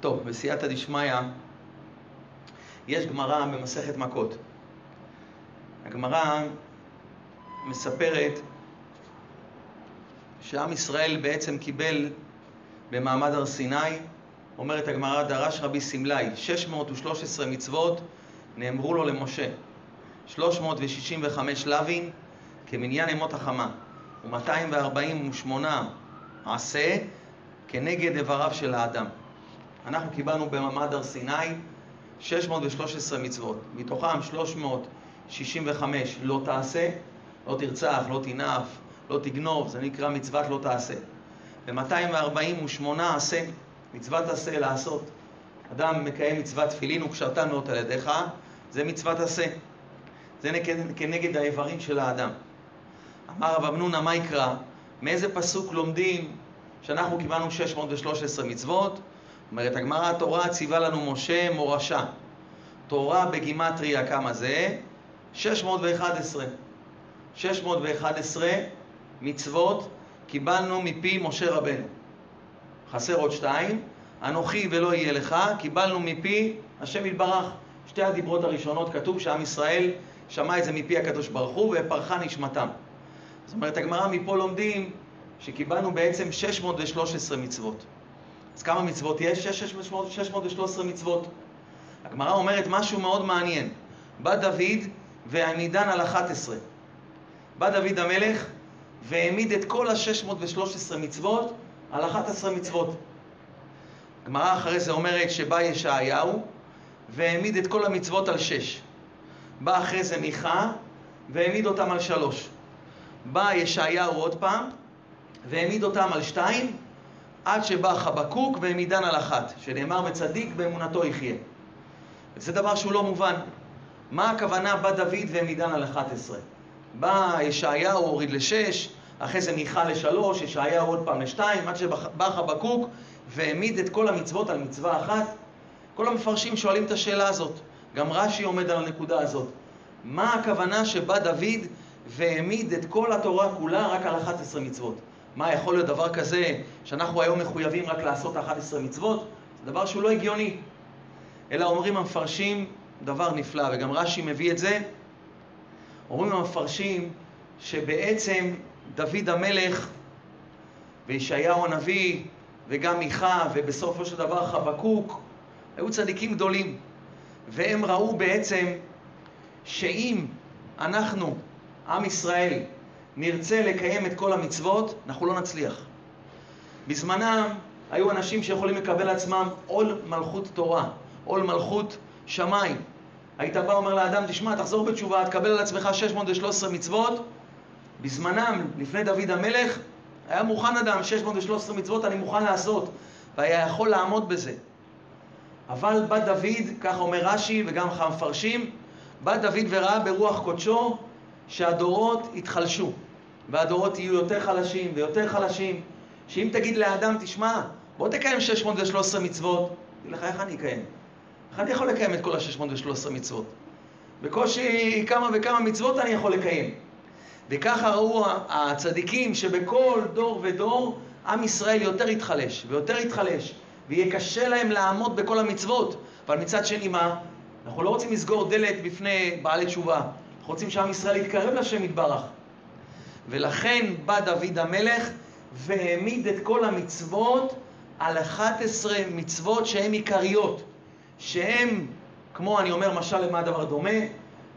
טוב, בסייעתא דשמיא יש גמרא במסכת מכות. הגמרא מספרת שעם ישראל בעצם קיבל במעמד הר סיני, אומרת הגמרא, דרש רבי סמלי, 613 מצוות נאמרו לו למשה, 365 לווין כמניין ימות החמה, ו-248 עשה כנגד איבריו של האדם. אנחנו קיבלנו במעמד הר סיני 613 מצוות, מתוכם 365 לא תעשה, לא תרצח, לא תנאף, לא תגנוב, זה נקרא מצוות לא תעשה. ו-248 עשה, מצוות עשה לעשות. אדם מקיים מצוות תפילין וקשרת מאות על ידיך, זה מצוות עשה. זה כנגד האיברים של האדם. אמר רב אמנונה, מה יקרא? מאיזה פסוק לומדים שאנחנו קיבלנו 613 מצוות? אומרת הגמרא, התורה ציווה לנו משה מורשה. תורה בגימטריה כמה זה? 611. 611 מצוות קיבלנו מפי משה רבנו. חסר עוד שתיים, אנוכי ולא יהיה לך, קיבלנו מפי השם יתברך. שתי הדיברות הראשונות כתוב שעם ישראל שמע את זה מפי הקדוש ברוך הוא ופרחה נשמתם. זאת אומרת, הגמרא מפה לומדים שקיבלנו בעצם 613 מצוות. אז כמה מצוות יש? 613 מצוות. הגמרא אומרת משהו מאוד מעניין. בא דוד והעמידן על 11. בא דוד המלך והעמיד את כל ה-613 מצוות על 11 מצוות. הגמרא אחרי זה אומרת שבא ישעיהו והעמיד את כל המצוות על 6. בא אחרי זה מיכה והעמיד אותם על 3. בא ישעיהו עוד פעם והעמיד אותם על 2 עד שבא חבקוק והעמידן על אחת, שנאמר וצדיק באמונתו יחיה. זה דבר שהוא לא מובן. מה הכוונה בא דוד והעמידן על 11? בא ישעיהו הוריד לשש, אחרי זה מיכה לשלוש, ישעיהו עוד פעם לשתיים, עד שבא חבקוק והעמיד את כל המצוות על מצווה אחת. כל המפרשים שואלים את השאלה הזאת, גם רש"י עומד על הנקודה הזאת. מה הכוונה שבא דוד והעמיד את כל התורה כולה רק על 11 מצוות? מה, יכול להיות דבר כזה שאנחנו היום מחויבים רק לעשות 11 מצוות? זה דבר שהוא לא הגיוני. אלא אומרים המפרשים דבר נפלא, וגם רש"י מביא את זה. אומרים המפרשים שבעצם דוד המלך וישעיהו הנביא וגם מיכה ובסופו של דבר חבקוק היו צדיקים גדולים והם ראו בעצם שאם אנחנו, עם ישראל, נרצה לקיים את כל המצוות, אנחנו לא נצליח. בזמנם היו אנשים שיכולים לקבל לעצמם עול מלכות תורה, עול מלכות שמיים. היית בא ואומר לאדם, תשמע, תחזור בתשובה, תקבל על עצמך 613 מצוות. בזמנם, לפני דוד המלך, היה מוכן אדם, 613 מצוות אני מוכן לעשות, והיה יכול לעמוד בזה. אבל בא דוד, ככה אומר רש"י וגם המפרשים, בא דוד וראה ברוח קודשו שהדורות יתחלשו, והדורות יהיו יותר חלשים ויותר חלשים, שאם תגיד לאדם, תשמע, בוא תקיים 613 מצוות, תגיד לך, איך אני אקיים? איך אני יכול לקיים את כל ה-613 מצוות? בקושי כמה וכמה מצוות אני יכול לקיים. וככה ראו הצדיקים שבכל דור ודור עם ישראל יותר יתחלש ויותר יתחלש ויהיה קשה להם לעמוד בכל המצוות. אבל מצד שני מה? אנחנו לא רוצים לסגור דלת בפני בעלי תשובה. אנחנו רוצים שעם ישראל יתקרב לשם יתברך. ולכן בא דוד המלך והעמיד את כל המצוות על 11 מצוות שהן עיקריות. שהם, כמו אני אומר, משל למה הדבר דומה?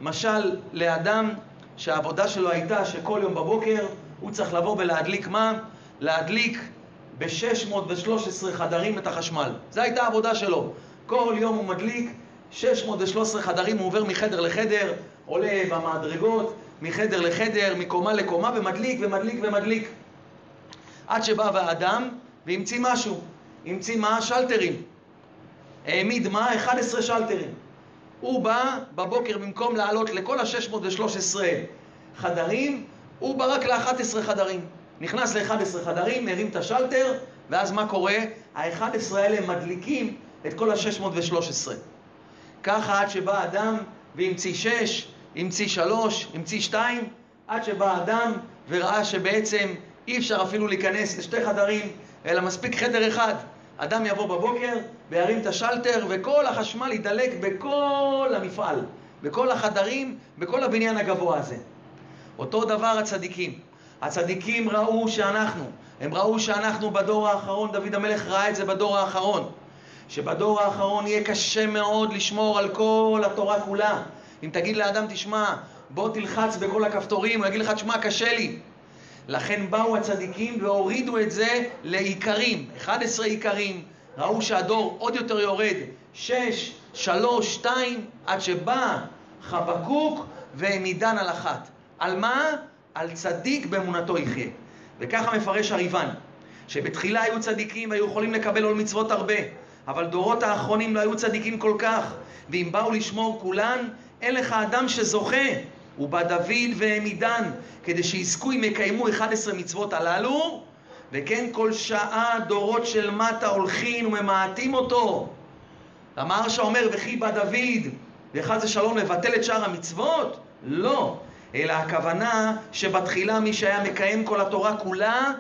משל לאדם שהעבודה שלו הייתה שכל יום בבוקר הוא צריך לבוא ולהדליק מה? להדליק ב-613 חדרים את החשמל. זו הייתה העבודה שלו. כל יום הוא מדליק 613 חדרים, הוא עובר מחדר לחדר, עולה במדרגות, מחדר לחדר, מקומה לקומה, ומדליק ומדליק ומדליק. עד שבא האדם והמציא משהו. המציא מה? שלטרים. העמיד מה? 11 שלטרים. הוא בא בבוקר במקום לעלות לכל ה-613 חדרים, הוא בא רק ל-11 חדרים. נכנס ל-11 חדרים, מרים את השלטר, ואז מה קורה? ה-11 האלה מדליקים את כל ה-613. ככה עד שבא אדם והמציא 6, המציא 3, המציא 2, עד שבא אדם וראה שבעצם אי אפשר אפילו להיכנס לשתי חדרים, אלא מספיק חדר אחד. אדם יבוא בבוקר וירים את השלטר וכל החשמל ידלק בכל המפעל, בכל החדרים, בכל הבניין הגבוה הזה. אותו דבר הצדיקים. הצדיקים ראו שאנחנו, הם ראו שאנחנו בדור האחרון, דוד המלך ראה את זה בדור האחרון, שבדור האחרון יהיה קשה מאוד לשמור על כל התורה כולה. אם תגיד לאדם, תשמע, בוא תלחץ בכל הכפתורים, הוא יגיד לך, תשמע, קשה לי. לכן באו הצדיקים והורידו את זה לעיקרים, 11 עיקרים, ראו שהדור עוד יותר יורד, 6, 3, 2, עד שבא חבקוק והעמידן על אחת. על מה? על צדיק באמונתו יחיה. וככה מפרש הריבן, שבתחילה היו צדיקים והיו יכולים לקבל עול מצוות הרבה, אבל דורות האחרונים לא היו צדיקים כל כך, ואם באו לשמור כולן, אין לך אדם שזוכה. ובא דוד והעמידן, כדי שיזכו אם יקיימו 11 מצוות הללו, וכן כל שעה דורות של מטה הולכים וממעטים אותו. המהרש"א אומר, וכי בא דוד, וחס ושלום לבטל את שאר המצוות? לא. אלא הכוונה שבתחילה מי שהיה מקיים כל התורה כולה,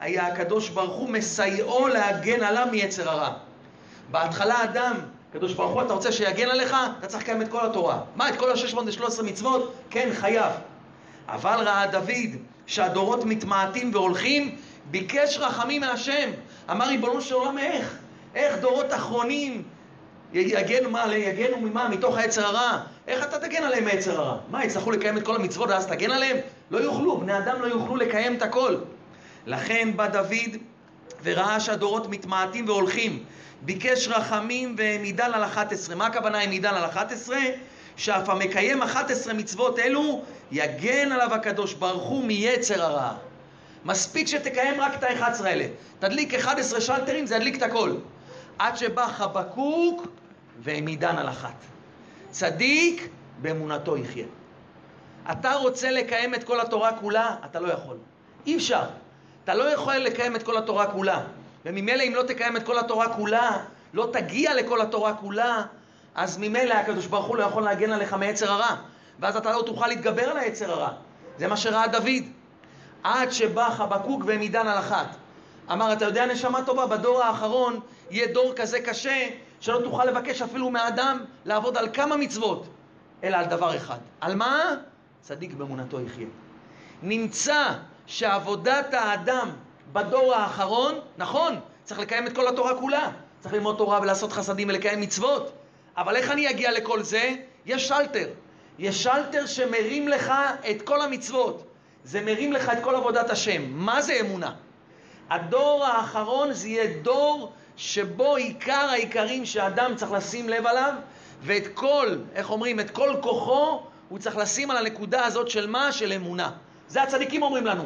היה הקדוש ברוך הוא מסייעו להגן עליו מיצר הרע. בהתחלה אדם, הקדוש ברוך הוא, אתה רוצה שיגן עליך? אתה צריך לקיים את כל התורה. מה, את כל ה-613 מצוות? כן, חייב. אבל ראה דוד שהדורות מתמעטים והולכים, ביקש רחמים מהשם. אמר ריבונו של עולם, איך? איך דורות אחרונים יגנו, מה, יגנו ממה? מתוך העצר הרע. איך אתה תגן עליהם מעצר הרע? מה, יצטרכו לקיים את כל המצוות ואז תגן עליהם? לא יוכלו, בני אדם לא יוכלו לקיים את הכל. לכן בא דוד וראה שהדורות מתמעטים והולכים. ביקש רחמים והעמידן על 11. מה הכוונה העמידן על 11? שאף המקיים 11 מצוות אלו, יגן עליו הקדוש ברוך הוא מיצר הרע. מספיק שתקיים רק את ה-11 האלה. תדליק 11 שלטרים, זה ידליק את הכל. עד שבא חבקוק והעמידן על אחת. צדיק באמונתו יחיה. אתה רוצה לקיים את כל התורה כולה? אתה לא יכול. אי אפשר. אתה לא יכול לקיים את כל התורה כולה. וממילא אם לא תקיים את כל התורה כולה, לא תגיע לכל התורה כולה, אז ממילא הקדוש ברוך הוא לא יכול להגן עליך מעצר הרע. ואז אתה לא תוכל להתגבר על היצר הרע. זה מה שראה דוד. עד שבא חבקוק והעמידן על אחת. אמר, אתה יודע נשמה טובה, בדור האחרון יהיה דור כזה קשה, שלא תוכל לבקש אפילו מהאדם לעבוד על כמה מצוות, אלא על דבר אחד. על מה? צדיק באמונתו יחיה. נמצא שעבודת האדם בדור האחרון, נכון, צריך לקיים את כל התורה כולה. צריך ללמוד תורה ולעשות חסדים ולקיים מצוות. אבל איך אני אגיע לכל זה? יש שלטר. יש שלטר שמרים לך את כל המצוות. זה מרים לך את כל עבודת השם. מה זה אמונה? הדור האחרון זה יהיה דור שבו עיקר העיקרים שאדם צריך לשים לב עליו, ואת כל, איך אומרים, את כל כוחו, הוא צריך לשים על הנקודה הזאת של מה? של אמונה. זה הצדיקים אומרים לנו.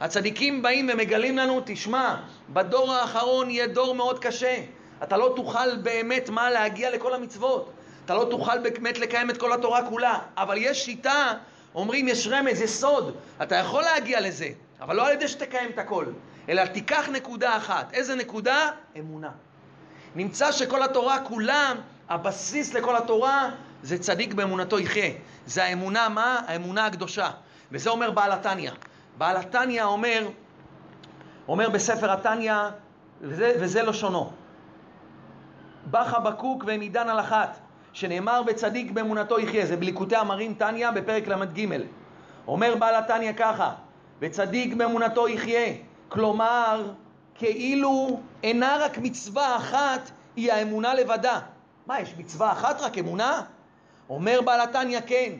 הצדיקים באים ומגלים לנו, תשמע, בדור האחרון יהיה דור מאוד קשה. אתה לא תוכל באמת מה להגיע לכל המצוות. אתה לא תוכל באמת לקיים את כל התורה כולה. אבל יש שיטה, אומרים יש רמז, יש סוד. אתה יכול להגיע לזה, אבל לא על ידי שתקיים את הכל. אלא תיקח נקודה אחת. איזה נקודה? אמונה. נמצא שכל התורה כולה, הבסיס לכל התורה זה צדיק באמונתו יחיה. זה האמונה מה? האמונה הקדושה. וזה אומר בעל התניא. בעל התניא אומר, אומר בספר התניא, וזה, וזה לשונו. בא חבקוק ומידן על אחת, שנאמר וצדיק באמונתו יחיה, זה בליקוטי אמרים תניא בפרק ל"ג. אומר בעל התניא ככה, וצדיק באמונתו יחיה, כלומר, כאילו אינה רק מצווה אחת, היא האמונה לבדה. מה, יש מצווה אחת רק אמונה? אומר בעל התניא כן,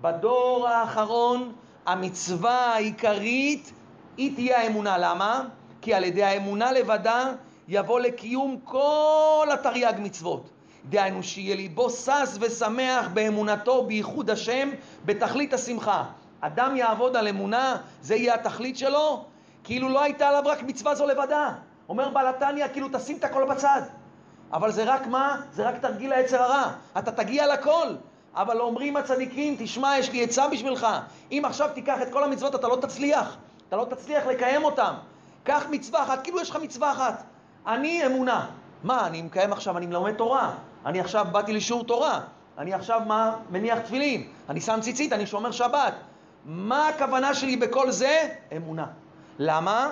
בדור האחרון המצווה העיקרית היא תהיה האמונה. למה? כי על ידי האמונה לבדה יבוא לקיום כל התרי"ג מצוות. דהיינו שיהיה ליבו שש ושמח באמונתו בייחוד השם בתכלית השמחה. אדם יעבוד על אמונה, זה יהיה התכלית שלו, כאילו לא הייתה עליו רק מצווה זו לבדה. אומר בעל התניא, כאילו תשים את הכל בצד. אבל זה רק מה? זה רק תרגיל היצר הרע. אתה תגיע לכל. אבל אומרים הצדיקים, תשמע, יש לי עצה בשבילך. אם עכשיו תיקח את כל המצוות, אתה לא תצליח. אתה לא תצליח לקיים אותם. קח מצווה אחת, כאילו יש לך מצווה אחת. אני אמונה. מה, אני מקיים עכשיו, אני מלמד תורה. אני עכשיו באתי לשיעור תורה. אני עכשיו מה? מניח תפילין. אני שם ציצית, אני שומר שבת. מה הכוונה שלי בכל זה? אמונה. למה?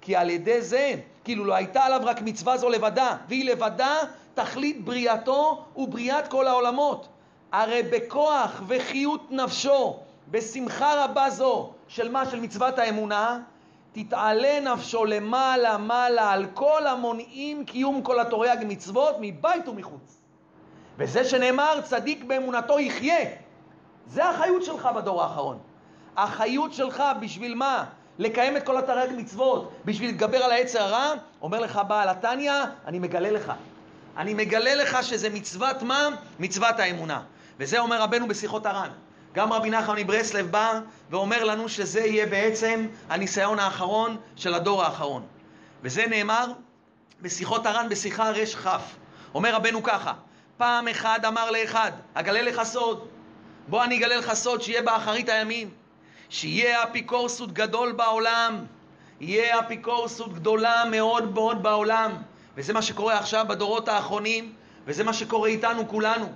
כי על ידי זה כאילו לא הייתה עליו רק מצווה זו לבדה, והיא לבדה תכלית בריאתו ובריאת כל העולמות. הרי בכוח וחיות נפשו, בשמחה רבה זו, של מה? של מצוות האמונה, תתעלה נפשו למעלה מעלה על כל המונעים קיום כל התוריג מצוות מבית ומחוץ. וזה שנאמר צדיק באמונתו יחיה. זה החיות שלך בדור האחרון. החיות שלך בשביל מה? לקיים את כל התרי"ג מצוות, בשביל להתגבר על העץ הרע, אומר לך בעל התניא, אני מגלה לך. אני מגלה לך שזה מצוות מה? מצוות האמונה. וזה אומר רבנו בשיחות הר"ן. גם רבי נחמן מברסלב בא ואומר לנו שזה יהיה בעצם הניסיון האחרון של הדור האחרון. וזה נאמר בשיחות הר"ן בשיחה רכ. אומר רבנו ככה, פעם אחד אמר לאחד, אגלה לך סוד, בוא אני אגלה לך סוד שיהיה באחרית הימים, שיהיה אפיקורסות גדול בעולם, יהיה אפיקורסות גדולה מאוד מאוד בעולם, וזה מה שקורה עכשיו בדורות האחרונים, וזה מה שקורה איתנו כולנו.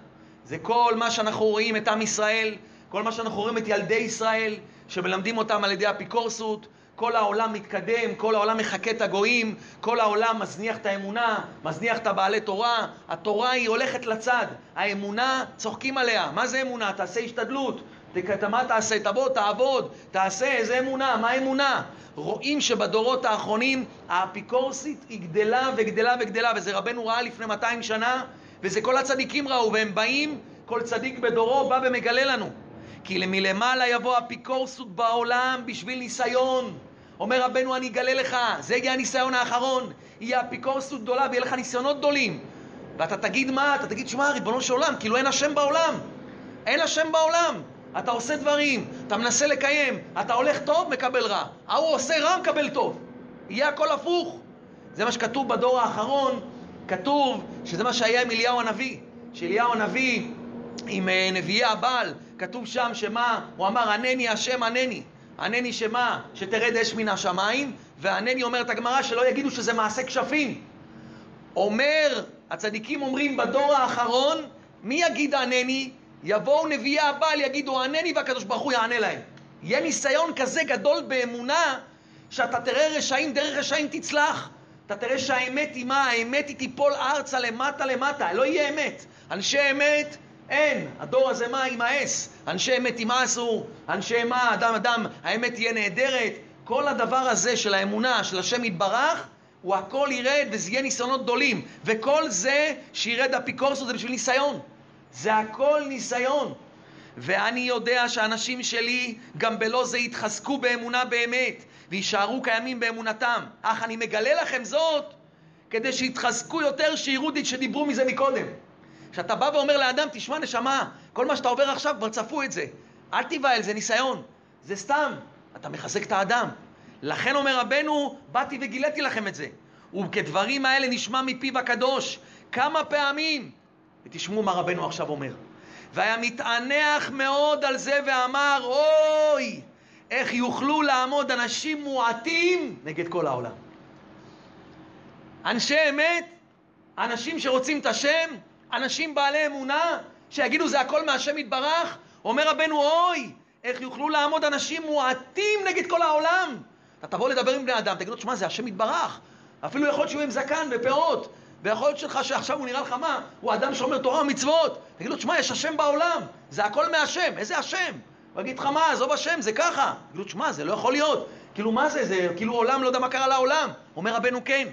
זה כל מה שאנחנו רואים את עם ישראל, כל מה שאנחנו רואים את ילדי ישראל, שמלמדים אותם על ידי אפיקורסות, כל העולם מתקדם, כל העולם מחקה את הגויים, כל העולם מזניח את האמונה, מזניח את הבעלי תורה, התורה היא הולכת לצד, האמונה, צוחקים עליה, מה זה אמונה? תעשה השתדלות, מה תעשה? תבוא, תעבוד, תעשה, איזה אמונה? מה אמונה? רואים שבדורות האחרונים האפיקורסית היא גדלה וגדלה וגדלה, וזה רבנו ראה לפני 200 שנה, וזה כל הצדיקים ראו, והם באים, כל צדיק בדורו בא ומגלה לנו. כי מלמעלה יבוא אפיקורסות בעולם בשביל ניסיון. אומר רבנו, אני אגלה לך, זה יהיה הניסיון האחרון. יהיה אפיקורסות גדולה ויהיה לך ניסיונות גדולים. ואתה תגיד מה? אתה תגיד, שמע, ריבונו של עולם, כאילו אין השם בעולם. אין השם בעולם. אתה עושה דברים, אתה מנסה לקיים, אתה הולך טוב, מקבל רע. ההוא עושה רע, מקבל טוב. יהיה הכל הפוך. זה מה שכתוב בדור האחרון, כתוב שזה מה שהיה עם אליהו הנביא. שאליהו הנביא עם אה, נביאי הבעל, כתוב שם שמה? הוא אמר, ענני השם ענני. ענני שמה? שתרד אש מן השמיים, וענני אומרת הגמרא שלא יגידו שזה מעשה כשפים. אומר, הצדיקים אומרים בדור האחרון, מי יגיד ענני? יבואו נביאי הבעל, יגידו ענני והקדוש ברוך הוא יענה להם. יהיה ניסיון כזה גדול באמונה, שאתה תראה רשעים, דרך רשעים תצלח. אתה תראה שהאמת היא מה? האמת היא תיפול ארצה למטה למטה, לא יהיה אמת. אנשי אמת אין. הדור הזה מה? יימאס. אנשי אמת ימאסו, אנשי מה? אדם אדם, האמת תהיה נהדרת. כל הדבר הזה של האמונה, של השם יתברך, הוא הכל ירד וזה יהיה ניסיונות גדולים. וכל זה שירד אפיקורסות זה בשביל ניסיון. זה הכל ניסיון. ואני יודע שהאנשים שלי גם בלא זה יתחזקו באמונה באמת, ויישארו קיימים באמונתם. אך אני מגלה לכם זאת כדי שיתחזקו יותר, שיראו שדיברו מזה מקודם. כשאתה בא ואומר לאדם, תשמע נשמה, כל מה שאתה עובר עכשיו כבר צפו את זה. אל תיבהל, זה ניסיון. זה סתם. אתה מחזק את האדם. לכן אומר רבנו, באתי וגיליתי לכם את זה. וכדברים האלה נשמע מפיו הקדוש כמה פעמים. ותשמעו מה רבנו עכשיו אומר. והיה מתענח מאוד על זה ואמר, אוי, איך יוכלו לעמוד אנשים מועטים נגד כל העולם. אנשי אמת, אנשים שרוצים את השם, אנשים בעלי אמונה, שיגידו זה הכל מהשם יתברך, אומר רבנו, אוי, איך יוכלו לעמוד אנשים מועטים נגד כל העולם. אתה תבוא לדבר עם בני אדם, תגיד לו, תשמע, זה השם יתברך. אפילו יכול להיות שהוא עם זקן ופאות, ויכול להיות שלך שעכשיו הוא נראה לך מה? הוא אדם שאומר תורה ומצוות. תגיד לו, תשמע, יש השם בעולם, זה הכל מהשם, איזה השם? הוא יגיד לך, מה, עזוב השם, זה ככה. תגיד לו, תשמע, זה לא יכול להיות. כאילו, מה זה? זה כאילו עולם, לא יודע מה קרה לעולם. אומר רבנו, כן.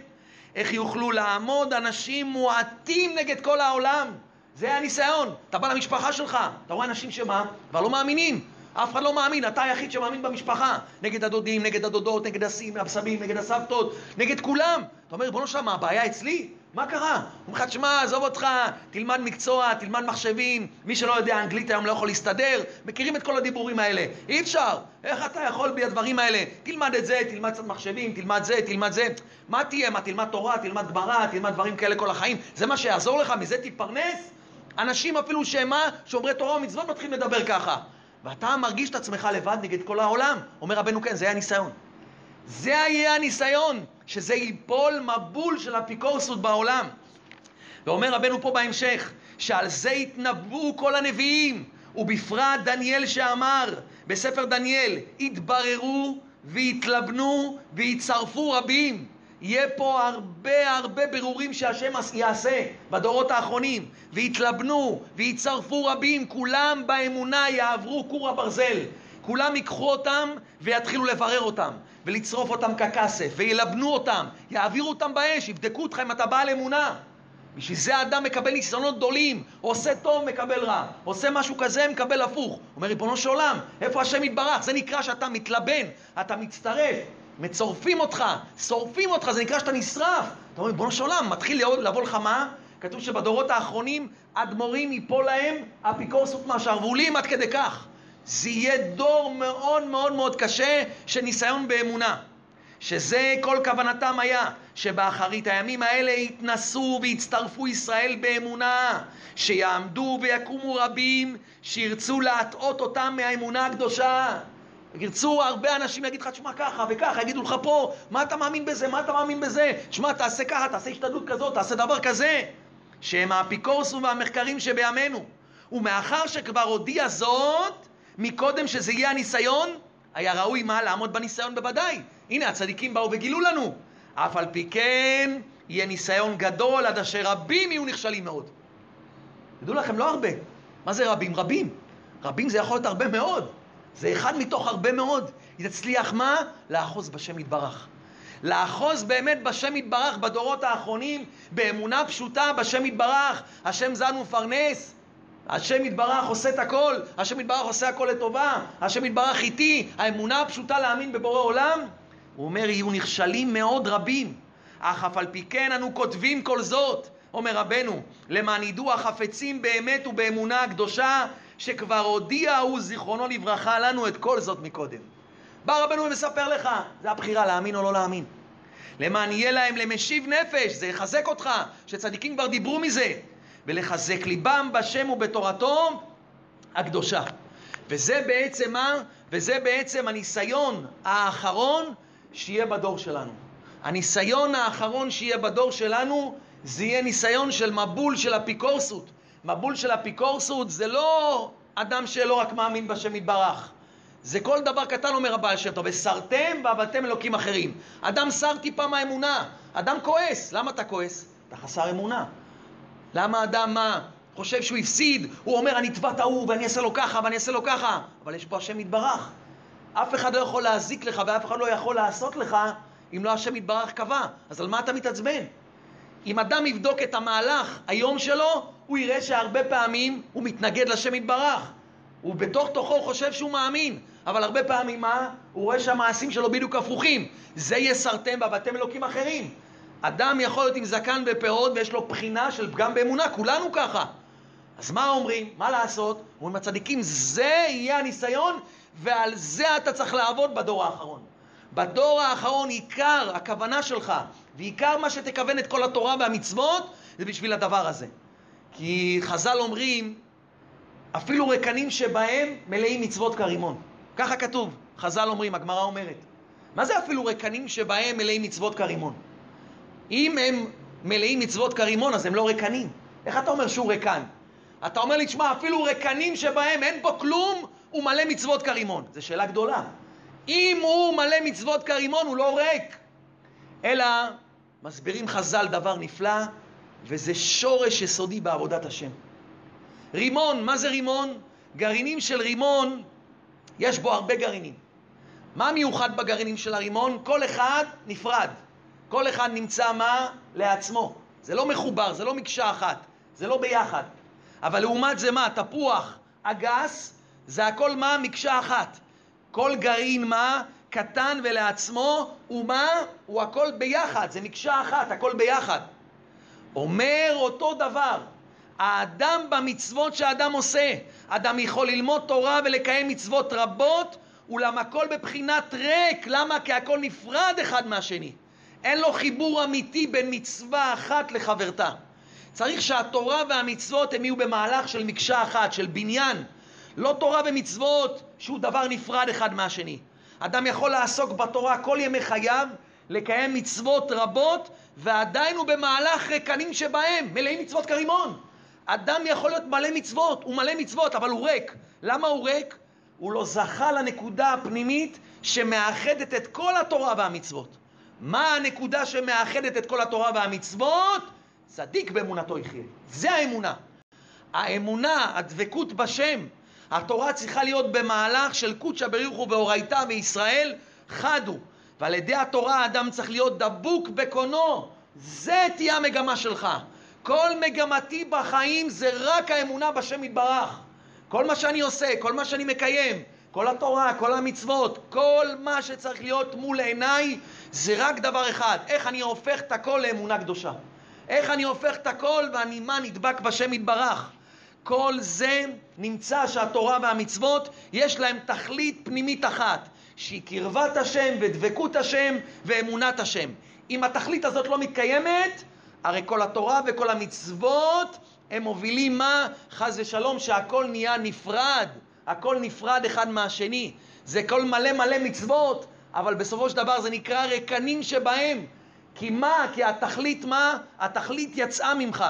איך יוכלו לעמוד אנשים מועטים נגד כל העולם? זה הניסיון. אתה בא למשפחה שלך, אתה רואה אנשים שמה? כבר לא מאמינים. אף אחד לא מאמין, אתה היחיד שמאמין במשפחה. נגד הדודים, נגד הדודות, נגד הסבים, נגד הסבתות, נגד כולם. אתה אומר, בוא נשמע, הבעיה אצלי? מה קרה? הוא אומר לך, תשמע, עזוב אותך, תלמד מקצוע, תלמד מחשבים, מי שלא יודע אנגלית היום לא יכול להסתדר, מכירים את כל הדיבורים האלה. אי אפשר. איך אתה יכול בלי הדברים האלה? תלמד את זה, תלמד קצת מחשבים, תלמד זה, תלמד זה. מה תהיה? מה, תלמד תורה, תלמד גמרא, תלמד דברים כאלה כל החיים? זה מה שיעזור לך? מזה תתפרנס? אנשים אפילו שהם מה? שומרי תורה ומצוות מתחילים לדבר ככה. ואתה מרגיש את עצמך לבד נגד כל העולם. אומר רבנו כן, זה היה ניסיון. זה יהיה הניסיון, שזה ייפול מבול של אפיקורסות בעולם. ואומר רבנו פה בהמשך, שעל זה התנבאו כל הנביאים, ובפרט דניאל שאמר בספר דניאל, התבררו והתלבנו והצטרפו רבים, יהיה פה הרבה הרבה ברורים שהשם יעשה בדורות האחרונים, ויתלבנו, ויצרפו רבים, כולם באמונה יעברו כור הברזל. כולם ייקחו אותם ויתחילו לברר אותם, ולצרוף אותם ככסף, וילבנו אותם, יעבירו אותם באש, יבדקו אותך אם אתה בעל אמונה. בשביל זה האדם מקבל ניסיונות גדולים, עושה טוב, מקבל רע, עושה משהו כזה, מקבל הפוך. אומר, ריבונו של עולם, איפה השם יתברך? זה נקרא שאתה מתלבן, אתה מצטרף, מצורפים אותך, שורפים אותך, זה נקרא שאתה נשרף. אתה אומר, ריבונו של עולם, מתחיל לבוא לך מה? כתוב שבדורות האחרונים אדמו"רים ייפול להם אפיקורסות מהשרוולים עד כדי כך. זה יהיה דור מאוד מאוד מאוד קשה של ניסיון באמונה. שזה כל כוונתם היה, שבאחרית הימים האלה יתנסו ויצטרפו ישראל באמונה, שיעמדו ויקומו רבים שירצו להטעות אותם מהאמונה הקדושה. ירצו הרבה אנשים להגיד לך, תשמע ככה וככה, יגידו לך פה, מה אתה מאמין בזה, מה אתה מאמין בזה, תשמע, תעשה ככה, תעשה השתדלות כזאת, תעשה דבר כזה. שהם האפיקורסים והמחקרים שבימינו. ומאחר שכבר הודיע זאת, מקודם שזה יהיה הניסיון, היה ראוי מה? לעמוד בניסיון בוודאי. הנה, הצדיקים באו וגילו לנו. אף על פי כן, יהיה ניסיון גדול עד אשר רבים יהיו נכשלים מאוד. תדעו לכם, לא הרבה. מה זה רבים? רבים. רבים זה יכול להיות הרבה מאוד. זה אחד מתוך הרבה מאוד. היא תצליח מה? לאחוז בשם יתברך. לאחוז באמת בשם יתברך בדורות האחרונים, באמונה פשוטה בשם יתברך, השם זן ומפרנס, השם יתברך עושה את הכל, השם יתברך עושה הכל לטובה, השם יתברך איתי, האמונה הפשוטה להאמין בבורא עולם, הוא אומר, יהיו נכשלים מאוד רבים, אך אף על פי כן אנו כותבים כל זאת, אומר רבנו, למען ידעו החפצים באמת ובאמונה הקדושה, שכבר הודיע הוא זיכרונו לברכה לנו את כל זאת מקודם. בא רבנו ומספר לך, זה הבחירה להאמין או לא להאמין. למען יהיה להם למשיב נפש, זה יחזק אותך, שצדיקים כבר דיברו מזה. ולחזק ליבם בשם ובתורתו הקדושה. וזה בעצם מה? וזה בעצם הניסיון האחרון שיהיה בדור שלנו. הניסיון האחרון שיהיה בדור שלנו זה יהיה ניסיון של מבול של אפיקורסות. מבול של אפיקורסות זה לא אדם שלא רק מאמין בשם יתברך. זה כל דבר קטן, אומר הבעל שם טוב, וסרתם ועבדתם אלוקים אחרים. אדם שר טיפה מהאמונה, אדם כועס. למה אתה כועס? אתה חסר אמונה. למה אדם מה? חושב שהוא הפסיד, הוא אומר אני אתבע את ההוא ואני אעשה לו ככה ואני אעשה לו ככה, אבל יש פה השם יתברך. אף אחד לא יכול להזיק לך ואף אחד לא יכול לעשות לך אם לא השם יתברך קבע. אז על מה אתה מתעצבן? אם אדם יבדוק את המהלך היום שלו, הוא יראה שהרבה פעמים הוא מתנגד לשם יתברך. הוא בתוך תוכו חושב שהוא מאמין, אבל הרבה פעמים מה? הוא רואה שהמעשים שלו בדיוק הפוכים. זה יסרתם ועבדתם אלוקים אחרים. אדם יכול להיות עם זקן ופאות ויש לו בחינה של פגם באמונה, כולנו ככה. אז מה אומרים? מה לעשות? אומרים הצדיקים, זה יהיה הניסיון ועל זה אתה צריך לעבוד בדור האחרון. בדור האחרון עיקר הכוונה שלך ועיקר מה שתכוון את כל התורה והמצוות זה בשביל הדבר הזה. כי חז"ל אומרים, אפילו רקנים שבהם מלאים מצוות כרימון. ככה כתוב, חז"ל אומרים, הגמרא אומרת. מה זה אפילו רקנים שבהם מלאים מצוות כרימון? אם הם מלאים מצוות כרימון, אז הם לא רקנים. איך אתה אומר שהוא רקן? אתה אומר לי, תשמע, אפילו רקנים שבהם אין בו כלום, הוא מלא מצוות כרימון. זו שאלה גדולה. אם הוא מלא מצוות כרימון, הוא לא ריק. אלא מסבירים חז"ל דבר נפלא, וזה שורש יסודי בעבודת השם. רימון, מה זה רימון? גרעינים של רימון, יש בו הרבה גרעינים. מה מיוחד בגרעינים של הרימון? כל אחד נפרד. כל אחד נמצא מה? לעצמו. זה לא מחובר, זה לא מקשה אחת, זה לא ביחד. אבל לעומת זה מה? תפוח אגס, זה הכל מה? מקשה אחת. כל גרעין מה? קטן ולעצמו, הוא מה? הוא הכל ביחד, זה מקשה אחת, הכל ביחד. אומר אותו דבר, האדם במצוות שהאדם עושה, אדם יכול ללמוד תורה ולקיים מצוות רבות, אולם הכל בבחינת ריק, למה? כי הכל נפרד אחד מהשני. אין לו חיבור אמיתי בין מצווה אחת לחברתה. צריך שהתורה והמצוות הם יהיו במהלך של מקשה אחת, של בניין. לא תורה ומצוות שהוא דבר נפרד אחד מהשני. אדם יכול לעסוק בתורה כל ימי חייו, לקיים מצוות רבות, ועדיין הוא במהלך רקנים שבהם, מלאים מצוות כרימון. אדם יכול להיות מלא מצוות, הוא מלא מצוות, אבל הוא ריק. למה הוא ריק? הוא לא זכה לנקודה הפנימית שמאחדת את כל התורה והמצוות. מה הנקודה שמאחדת את כל התורה והמצוות? צדיק באמונתו יחיה. זה האמונה. האמונה, הדבקות בשם, התורה צריכה להיות במהלך של קודשא בריחו ואורייתא וישראל חדו. ועל ידי התורה האדם צריך להיות דבוק בקונו. זה תהיה המגמה שלך. כל מגמתי בחיים זה רק האמונה בשם יתברך. כל מה שאני עושה, כל מה שאני מקיים, כל התורה, כל המצוות, כל מה שצריך להיות מול עיניי זה רק דבר אחד, איך אני הופך את הכל לאמונה קדושה. איך אני הופך את הכל ואני מה נדבק בשם יתברך. כל זה נמצא שהתורה והמצוות יש להם תכלית פנימית אחת, שהיא קרבת השם ודבקות השם ואמונת השם. אם התכלית הזאת לא מתקיימת, הרי כל התורה וכל המצוות הם מובילים מה? חס ושלום שהכל נהיה נפרד, הכל נפרד אחד מהשני. זה כל מלא מלא מצוות, אבל בסופו של דבר זה נקרא רקנים שבהם. כי מה? כי התכלית מה? התכלית יצאה ממך.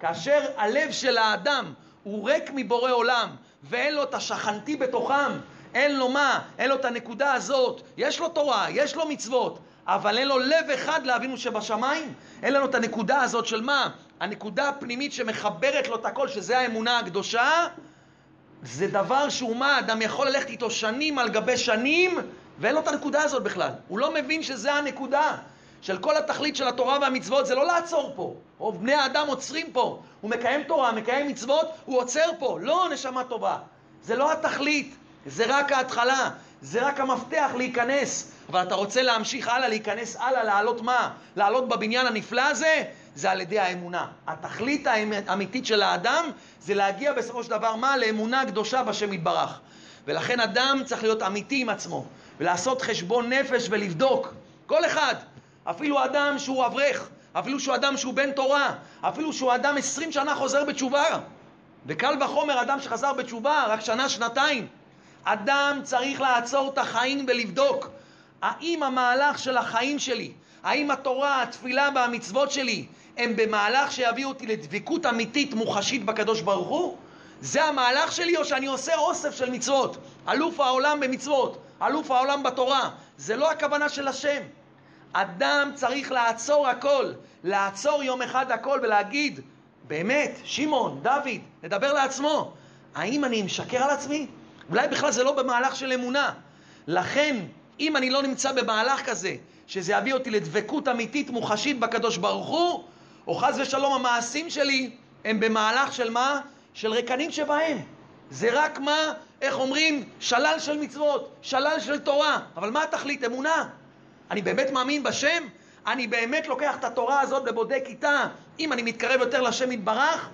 כאשר הלב של האדם הוא ריק מבורא עולם, ואין לו את השכנתי בתוכם, אין לו מה? אין לו את הנקודה הזאת. יש לו תורה, יש לו מצוות, אבל אין לו לב אחד לאבינו שבשמיים. אין לנו את הנקודה הזאת של מה? הנקודה הפנימית שמחברת לו את הכל, שזה האמונה הקדושה. זה דבר שהוא מה? אדם יכול ללכת איתו שנים על גבי שנים, ואין לו את הנקודה הזאת בכלל. הוא לא מבין שזה הנקודה. של כל התכלית של התורה והמצוות זה לא לעצור פה. רוב בני האדם עוצרים פה. הוא מקיים תורה, מקיים מצוות, הוא עוצר פה. לא נשמה טובה. זה לא התכלית, זה רק ההתחלה. זה רק המפתח להיכנס. אבל אתה רוצה להמשיך הלאה, להיכנס הלאה, לעלות מה? לעלות בבניין הנפלא הזה? זה על ידי האמונה. התכלית האמיתית של האדם זה להגיע בסופו של דבר מה? לאמונה קדושה בשם יתברך. ולכן אדם צריך להיות אמיתי עם עצמו, ולעשות חשבון נפש ולבדוק. כל אחד, אפילו אדם שהוא אברך, אפילו שהוא אדם שהוא בן תורה, אפילו שהוא אדם עשרים שנה חוזר בתשובה. וקל וחומר אדם שחזר בתשובה רק שנה, שנתיים. אדם צריך לעצור את החיים ולבדוק האם המהלך של החיים שלי, האם התורה, התפילה והמצוות שלי הם במהלך שיביאו אותי לדבקות אמיתית מוחשית בקדוש ברוך הוא? זה המהלך שלי או שאני עושה אוסף של מצוות? אלוף העולם במצוות, אלוף העולם בתורה. זה לא הכוונה של השם. אדם צריך לעצור הכל, לעצור יום אחד הכל ולהגיד, באמת, שמעון, דוד, לדבר לעצמו, האם אני משקר על עצמי? אולי בכלל זה לא במהלך של אמונה. לכן, אם אני לא נמצא במהלך כזה, שזה יביא אותי לדבקות אמיתית מוחשית בקדוש ברוך הוא, או חס ושלום המעשים שלי הם במהלך של מה? של רקנים שבהם. זה רק מה, איך אומרים, שלל של מצוות, שלל של תורה. אבל מה התכלית? אמונה. אני באמת מאמין בשם? אני באמת לוקח את התורה הזאת ובודק איתה, אם אני מתקרב יותר לשם יתברך?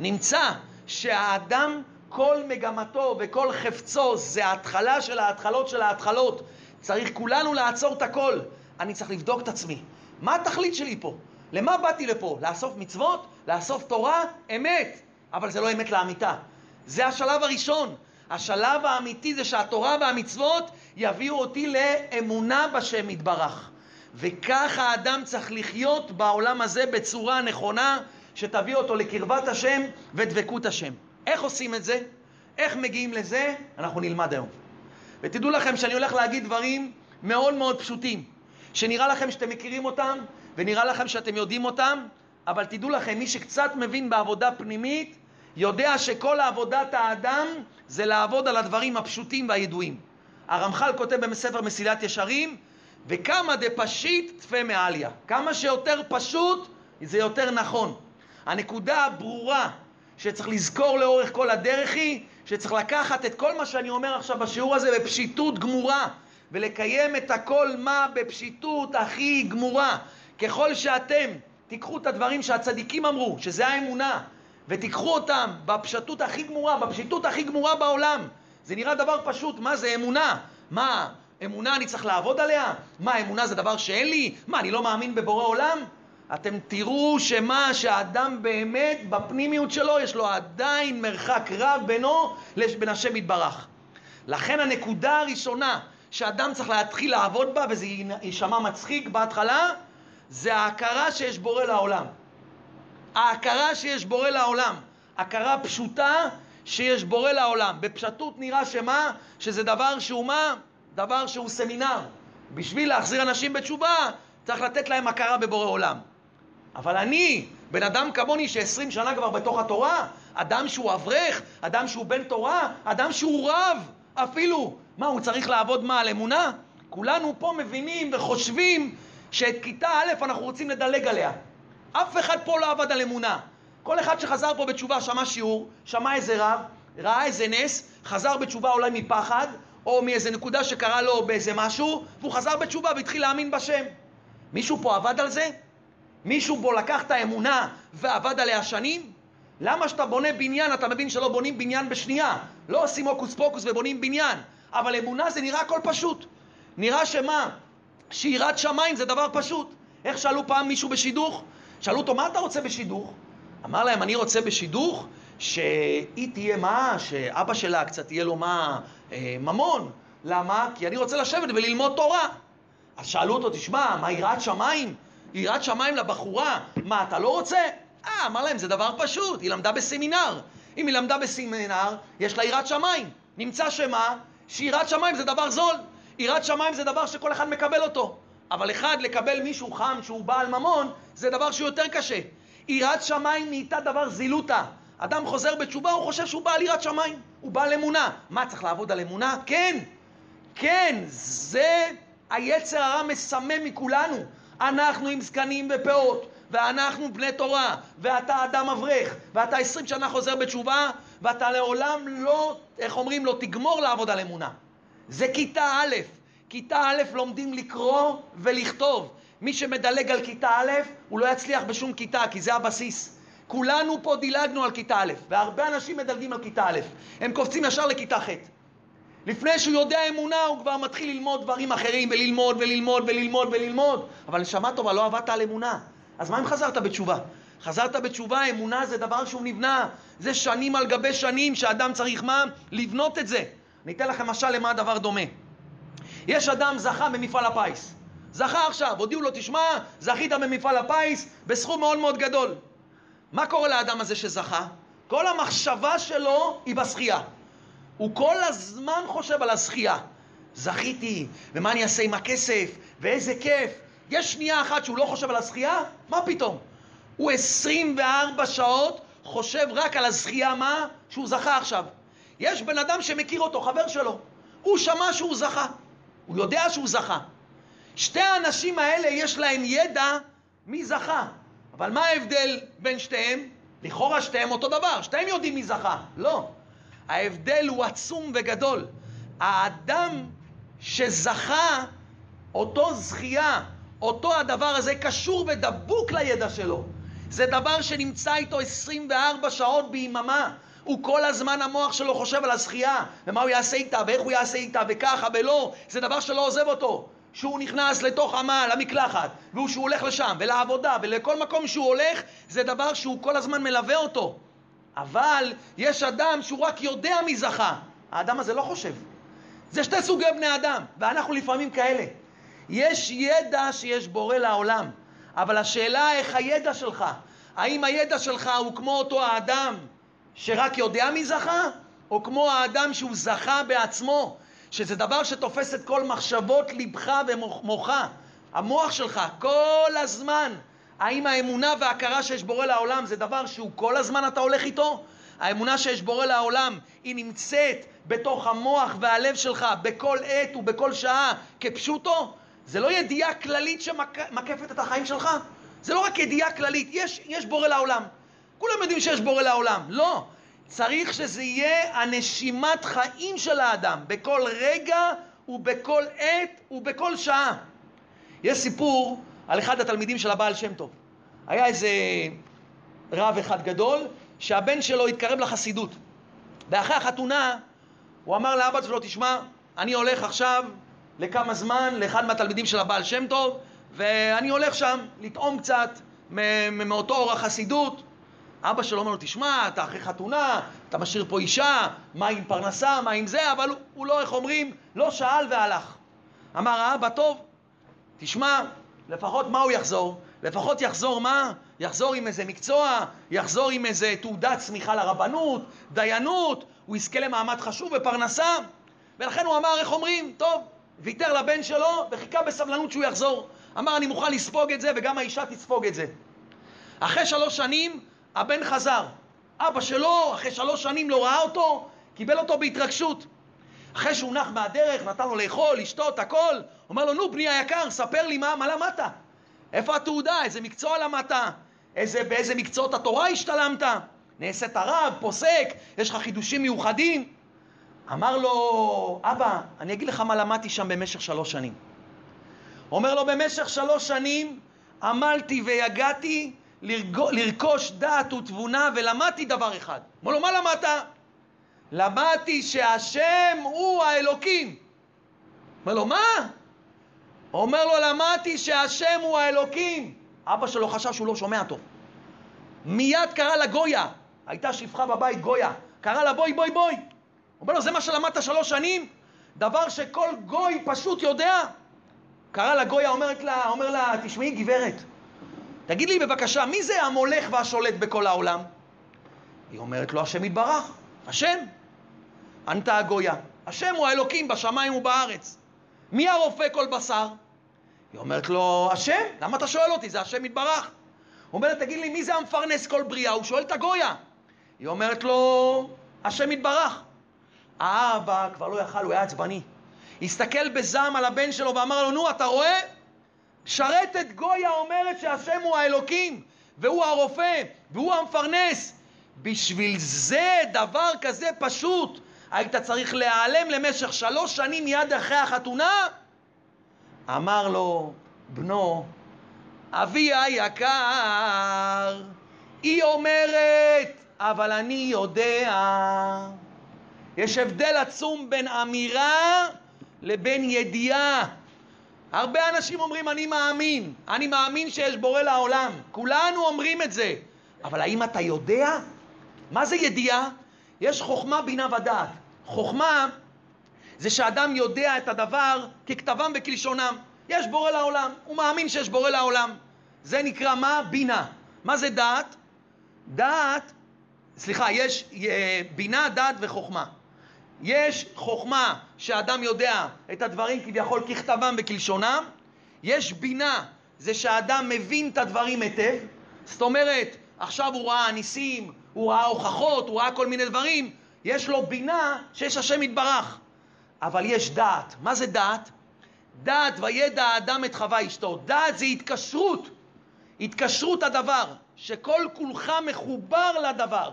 נמצא שהאדם, כל מגמתו וכל חפצו זה ההתחלה של ההתחלות של ההתחלות. צריך כולנו לעצור את הכל. אני צריך לבדוק את עצמי. מה התכלית שלי פה? למה באתי לפה? לאסוף מצוות? לאסוף תורה? אמת. אבל זה לא אמת לאמיתה. זה השלב הראשון. השלב האמיתי זה שהתורה והמצוות יביאו אותי לאמונה בשם יתברך. וככה האדם צריך לחיות בעולם הזה בצורה נכונה, שתביא אותו לקרבת השם ודבקות השם. איך עושים את זה? איך מגיעים לזה? אנחנו נלמד היום. ותדעו לכם שאני הולך להגיד דברים מאוד מאוד פשוטים, שנראה לכם שאתם מכירים אותם, ונראה לכם שאתם יודעים אותם, אבל תדעו לכם, מי שקצת מבין בעבודה פנימית, יודע שכל עבודת האדם זה לעבוד על הדברים הפשוטים והידועים. הרמח"ל כותב בספר מסילת ישרים, וכמה דפשיט תפה מעליה. כמה שיותר פשוט, זה יותר נכון. הנקודה הברורה שצריך לזכור לאורך כל הדרך היא שצריך לקחת את כל מה שאני אומר עכשיו בשיעור הזה בפשיטות גמורה ולקיים את הכל מה בפשיטות הכי גמורה. ככל שאתם תיקחו את הדברים שהצדיקים אמרו, שזה האמונה, ותיקחו אותם בפשטות הכי גמורה, בפשיטות הכי גמורה בעולם. זה נראה דבר פשוט, מה זה אמונה? מה, אמונה אני צריך לעבוד עליה? מה, אמונה זה דבר שאין לי? מה, אני לא מאמין בבורא עולם? אתם תראו שמה שהאדם באמת, בפנימיות שלו, יש לו עדיין מרחק רב בינו לבין השם יתברך. לכן הנקודה הראשונה שאדם צריך להתחיל לעבוד בה, וזה יישמע מצחיק בהתחלה, זה ההכרה שיש בורא לעולם. ההכרה שיש בורא לעולם. הכרה פשוטה שיש בורא לעולם. בפשטות נראה שמה? שזה דבר שהוא מה? דבר שהוא סמינר. בשביל להחזיר אנשים בתשובה, צריך לתת להם הכרה בבורא עולם. אבל אני, בן אדם כמוני ש-20 שנה כבר בתוך התורה, אדם שהוא אברך, אדם שהוא בן תורה, אדם שהוא רב אפילו, מה, הוא צריך לעבוד מה, על אמונה? כולנו פה מבינים וחושבים שאת כיתה א' אנחנו רוצים לדלג עליה. אף אחד פה לא עבד על אמונה. כל אחד שחזר פה בתשובה שמע שיעור, שמע איזה רב, ראה איזה נס, חזר בתשובה אולי מפחד, או מאיזה נקודה שקרה לו באיזה משהו, והוא חזר בתשובה והתחיל להאמין בשם. מישהו פה עבד על זה? מישהו פה לקח את האמונה ועבד עליה שנים? למה שאתה בונה בניין, אתה מבין שלא בונים בניין בשנייה. לא עושים הוקוס פוקוס ובונים בניין. אבל אמונה זה נראה הכל פשוט. נראה שמה? שיראת שמיים זה דבר פשוט. איך שאלו פעם מישהו בשידוך? שאלו אותו, מה אתה רוצה בשידוך? אמר להם, אני רוצה בשידוך שהיא תהיה מה? שאבא שלה קצת יהיה לו מה? אה, ממון. למה? כי אני רוצה לשבת וללמוד תורה. אז שאלו אותו, תשמע, מה יראת שמיים? יראת שמיים לבחורה, מה, אתה לא רוצה? אה, אמר להם, זה דבר פשוט, היא למדה בסמינר. אם היא למדה בסמינר, יש לה יראת שמיים. נמצא שמה? שיראת שמיים זה דבר זול. יראת שמיים זה דבר שכל אחד מקבל אותו. אבל אחד, לקבל מישהו חם שהוא בעל ממון, זה דבר שהוא יותר קשה. יראת שמיים נהייתה דבר זילותא. אדם חוזר בתשובה, הוא חושב שהוא בעל יראת שמיים, הוא בעל אמונה. מה, צריך לעבוד על אמונה? כן, כן, זה היצר הרע מסמם מכולנו. אנחנו עם זקנים ופאות, ואנחנו בני תורה, ואתה אדם אברך, ואתה עשרים שנה חוזר בתשובה, ואתה לעולם לא, איך אומרים, לא תגמור לעבוד על אמונה. זה כיתה א', כיתה א' לומדים לקרוא ולכתוב. מי שמדלג על כיתה א', הוא לא יצליח בשום כיתה, כי זה הבסיס. כולנו פה דילגנו על כיתה א', והרבה אנשים מדלגים על כיתה א', הם קופצים ישר לכיתה ח'. לפני שהוא יודע אמונה, הוא כבר מתחיל ללמוד דברים אחרים, וללמוד, וללמוד, וללמוד, וללמוד. אבל נשמה טובה, לא עבדת על אמונה. אז מה אם חזרת בתשובה? חזרת בתשובה, אמונה זה דבר שהוא נבנה. זה שנים על גבי שנים שאדם צריך מה? לבנות את זה. אני אתן לכם משל למה הדבר דומה. יש אדם זכה במפעל הפיס. זכה עכשיו, הודיעו לו, תשמע, זכית במפעל הפיס בסכום מאוד מאוד גדול. מה קורה לאדם הזה שזכה? כל המחשבה שלו היא בשחייה. הוא כל הזמן חושב על הזכייה. זכיתי, ומה אני אעשה עם הכסף, ואיזה כיף. יש שנייה אחת שהוא לא חושב על הזכייה? מה פתאום? הוא 24 שעות חושב רק על הזכייה, מה? שהוא זכה עכשיו. יש בן אדם שמכיר אותו, חבר שלו. הוא שמע שהוא זכה. הוא יודע שהוא זכה. שתי האנשים האלה יש להם ידע מי זכה. אבל מה ההבדל בין שתיהם? לכאורה שתיהם אותו דבר, שתיהם יודעים מי זכה. לא. ההבדל הוא עצום וגדול. האדם שזכה, אותו זכייה, אותו הדבר הזה קשור ודבוק לידע שלו. זה דבר שנמצא איתו 24 שעות ביממה. הוא כל הזמן המוח שלו חושב על הזכייה, ומה הוא יעשה איתה, ואיך הוא יעשה איתה, וככה ולא. זה דבר שלא עוזב אותו. שהוא נכנס לתוך עמל, למקלחת, ושהוא הולך לשם, ולעבודה, ולכל מקום שהוא הולך, זה דבר שהוא כל הזמן מלווה אותו. אבל יש אדם שהוא רק יודע מי זכה. האדם הזה לא חושב. זה שתי סוגי בני אדם, ואנחנו לפעמים כאלה. יש ידע שיש בורא לעולם, אבל השאלה איך הידע שלך. האם הידע שלך הוא כמו אותו האדם שרק יודע מי זכה, או כמו האדם שהוא זכה בעצמו, שזה דבר שתופס את כל מחשבות ליבך ומוחה, המוח שלך, כל הזמן. האם האמונה וההכרה שיש בורא לעולם זה דבר שהוא כל הזמן אתה הולך איתו? האמונה שיש בורא לעולם היא נמצאת בתוך המוח והלב שלך בכל עת ובכל שעה כפשוטו? זה לא ידיעה כללית שמקפת את החיים שלך? זה לא רק ידיעה כללית, יש, יש בורא לעולם. כולם יודעים שיש בורא לעולם. לא. צריך שזה יהיה הנשימת חיים של האדם, בכל רגע ובכל עת ובכל שעה. יש סיפור על אחד התלמידים של הבעל שם טוב. היה איזה רב אחד גדול, שהבן שלו התקרב לחסידות. ואחרי החתונה, הוא אמר לאבא שלו, תשמע, אני הולך עכשיו לכמה זמן לאחד מהתלמידים של הבעל שם טוב, ואני הולך שם לטעום קצת מאותו אור החסידות. אבא שלו אומר לו, תשמע, אתה אחרי חתונה, אתה משאיר פה אישה, מה עם פרנסה, מה עם זה, אבל הוא, הוא לא, איך אומרים, לא שאל והלך. אמר האבא, טוב, תשמע, לפחות מה הוא יחזור? לפחות יחזור מה? יחזור עם איזה מקצוע, יחזור עם איזה תעודת צמיחה לרבנות, דיינות, הוא יזכה למעמד חשוב ופרנסה. ולכן הוא אמר, איך אומרים? טוב, ויתר לבן שלו וחיכה בסבלנות שהוא יחזור. אמר, אני מוכן לספוג את זה, וגם האישה תספוג את זה. אחרי שלוש שנים, הבן חזר. אבא שלו, אחרי שלוש שנים לא ראה אותו, קיבל אותו בהתרגשות. אחרי שהוא נח מהדרך, נתן לו לאכול, לשתות, הכל, אומר לו, נו, בני היקר, ספר לי מה, מה למדת? איפה התעודה? איזה מקצוע למדת? איזה, באיזה מקצועות התורה השתלמת? נעשית רב, פוסק, יש לך חידושים מיוחדים? אמר לו, אבא, אני אגיד לך מה למדתי שם במשך שלוש שנים. אומר לו, במשך שלוש שנים עמלתי ויגעתי לרכוש דעת ותבונה ולמדתי דבר אחד. אומר לו, מה למדת? למדתי שהשם הוא האלוקים. אומר לו, מה? אומר לו, למדתי שהשם הוא האלוקים. אבא שלו חשב שהוא לא שומע טוב. מיד קרא לה גויה, הייתה שפחה בבית גויה, קרא לה בואי בואי בואי. אומר לו, זה מה שלמדת שלוש שנים? דבר שכל גוי פשוט יודע? קרא לה גויה, אומרת לה, אומר לה, תשמעי גברת, תגיד לי בבקשה, מי זה המולך והשולט בכל העולם? היא אומרת לו, השם יתברך, השם. ענתה הגויה, השם הוא האלוקים בשמיים ובארץ. מי הרופא כל בשר? היא אומרת לו, השם? למה אתה שואל אותי? זה השם יתברך. הוא אומר לה, תגיד לי, מי זה המפרנס כל בריאה? הוא שואל את הגויה. היא אומרת לו, השם יתברך. האבא כבר לא יכל, הוא היה עצבני. הסתכל בזעם על הבן שלו ואמר לו, נו, אתה רואה? שרתת גויה אומרת שהשם הוא האלוקים, והוא הרופא, והוא המפרנס. בשביל זה, דבר כזה פשוט, היית צריך להיעלם למשך שלוש שנים מיד אחרי החתונה? אמר לו, בנו, אבי היקר, היא אומרת, אבל אני יודע. יש הבדל עצום בין אמירה לבין ידיעה. הרבה אנשים אומרים, אני מאמין, אני מאמין שיש בורא לעולם. כולנו אומרים את זה. אבל האם אתה יודע? מה זה ידיעה? יש חוכמה, בינה ודעת. חוכמה זה שאדם יודע את הדבר ככתבם וכלשונם. יש בורא לעולם, הוא מאמין שיש בורא לעולם. זה נקרא מה? בינה. מה זה דעת? דעת, סליחה, יש אה, בינה, דעת וחוכמה. יש חוכמה שאדם יודע את הדברים כביכול ככתבם וכלשונם, יש בינה, זה שאדם מבין את הדברים היטב, זאת אומרת, עכשיו הוא ראה ניסים, הוא ראה הוכחות, הוא ראה כל מיני דברים, יש לו בינה שיש השם יתברך. אבל יש דעת. מה זה דעת? דעת וידע האדם את חווה אשתו. דעת זה התקשרות. התקשרות הדבר, שכל כולך מחובר לדבר.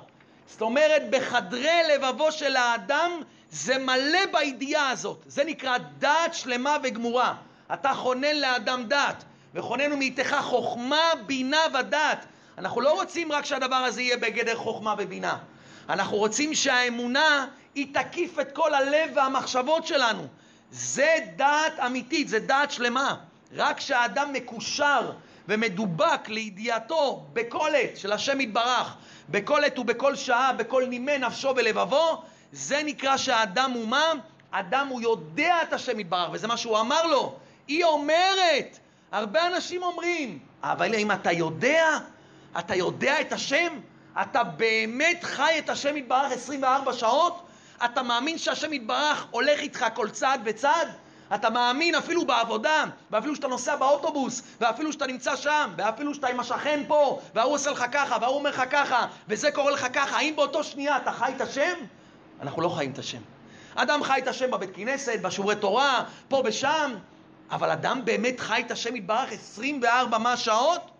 זאת אומרת, בחדרי לבבו של האדם זה מלא בידיעה הזאת. זה נקרא דעת שלמה וגמורה. אתה חונן לאדם דעת, וכוננו מאיתך חוכמה, בינה ודעת. אנחנו לא רוצים רק שהדבר הזה יהיה בגדר חוכמה ובינה. אנחנו רוצים שהאמונה היא תקיף את כל הלב והמחשבות שלנו. זה דעת אמיתית, זה דעת שלמה. רק כשהאדם מקושר ומדובק לידיעתו בכל עת של השם יתברך, בכל עת ובכל שעה, בכל נימי נפשו ולבבו, זה נקרא שהאדם הוא מה? אדם הוא יודע את השם יתברך, וזה מה שהוא אמר לו. היא אומרת, הרבה אנשים אומרים, אבל אם אתה יודע, אתה יודע את השם, אתה באמת חי את השם יתברך 24 שעות? אתה מאמין שהשם יתברך הולך איתך כל צעד וצעד? אתה מאמין אפילו בעבודה, ואפילו שאתה נוסע באוטובוס, ואפילו שאתה נמצא שם, ואפילו שאתה עם השכן פה, וההוא עושה לך ככה, וההוא אומר לך ככה, וזה קורה לך ככה, האם באותו שנייה אתה חי את השם? אנחנו לא חיים את השם. אדם חי את השם בבית כנסת, בשיעורי תורה, פה ושם, אבל אדם באמת חי את השם יתברך 24 מה שעות?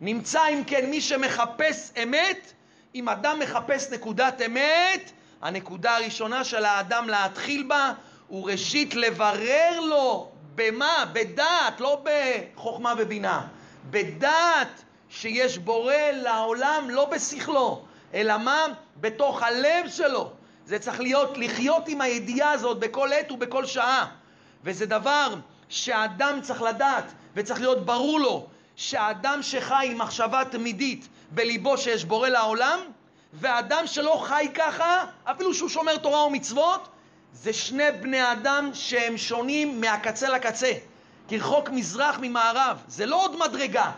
נמצא אם כן מי שמחפש אמת, אם אדם מחפש נקודת אמת, הנקודה הראשונה של האדם להתחיל בה הוא ראשית לברר לו במה? בדעת, לא בחוכמה ובינה. בדעת שיש בורא לעולם, לא בשכלו, אלא מה? בתוך הלב שלו. זה צריך להיות, לחיות עם הידיעה הזאת בכל עת ובכל שעה. וזה דבר שאדם צריך לדעת וצריך להיות ברור לו שאדם שחי עם מחשבה תמידית בליבו שיש בורא לעולם, ואדם שלא חי ככה, אפילו שהוא שומר תורה ומצוות, זה שני בני אדם שהם שונים מהקצה לקצה, כרחוק מזרח ממערב, זה לא עוד מדרגה.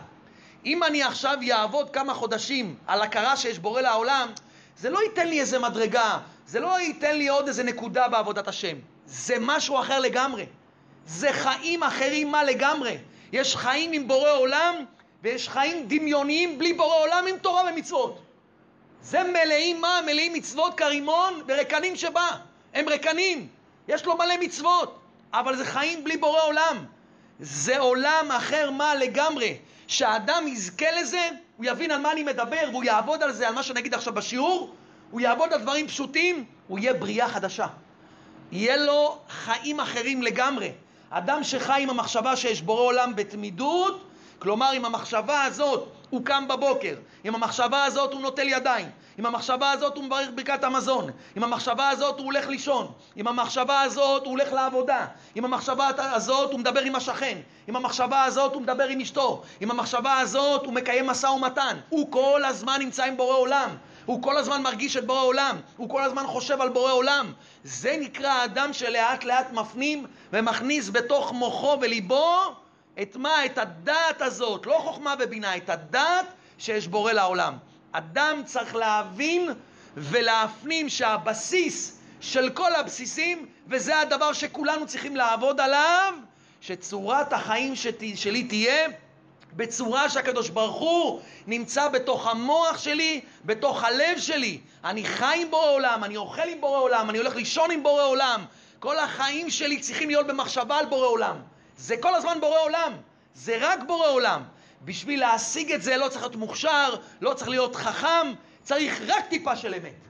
אם אני עכשיו אעבוד כמה חודשים על הכרה שיש בורא לעולם, זה לא ייתן לי איזה מדרגה, זה לא ייתן לי עוד איזה נקודה בעבודת השם. זה משהו אחר לגמרי. זה חיים אחרים מה לגמרי. יש חיים עם בורא עולם, ויש חיים דמיוניים בלי בורא עולם עם תורה ומצוות. זה מלאים מה? מלאים מצוות כרימון ורקנים שבא. הם רקנים. יש לו מלא מצוות, אבל זה חיים בלי בורא עולם. זה עולם אחר מה לגמרי. שהאדם יזכה לזה, הוא יבין על מה אני מדבר, והוא יעבוד על זה, על מה שנגיד עכשיו בשיעור, הוא יעבוד על דברים פשוטים, הוא יהיה בריאה חדשה. יהיה לו חיים אחרים לגמרי. אדם שחי עם המחשבה שיש בורא עולם בתמידות, כלומר עם המחשבה הזאת הוא קם בבוקר, עם המחשבה הזאת הוא נוטל ידיים, עם המחשבה הזאת הוא מברך ברכת המזון, עם המחשבה הזאת הוא הולך לישון, עם המחשבה הזאת הוא הולך לעבודה, עם המחשבה הזאת הוא מדבר עם השכן, עם המחשבה הזאת הוא מדבר עם אשתו, עם המחשבה הזאת הוא מקיים משא ומתן, הוא כל הזמן נמצא עם בורא עולם, הוא כל הזמן מרגיש את בורא עולם, הוא כל הזמן חושב על בורא עולם. זה נקרא האדם שלאט לאט מפנים ומכניס בתוך מוחו וליבו את מה? את הדעת הזאת, לא חוכמה ובינה, את הדעת שיש בורא לעולם. אדם צריך להבין ולהפנים שהבסיס של כל הבסיסים, וזה הדבר שכולנו צריכים לעבוד עליו, שצורת החיים שלי תהיה בצורה שהקדוש ברוך הוא נמצא בתוך המוח שלי, בתוך הלב שלי. אני חי עם בורא עולם, אני אוכל עם בורא עולם, אני הולך לישון עם בורא עולם. כל החיים שלי צריכים להיות במחשבה על בורא עולם. זה כל הזמן בורא עולם, זה רק בורא עולם. בשביל להשיג את זה לא צריך להיות מוכשר, לא צריך להיות חכם, צריך רק טיפה של אמת.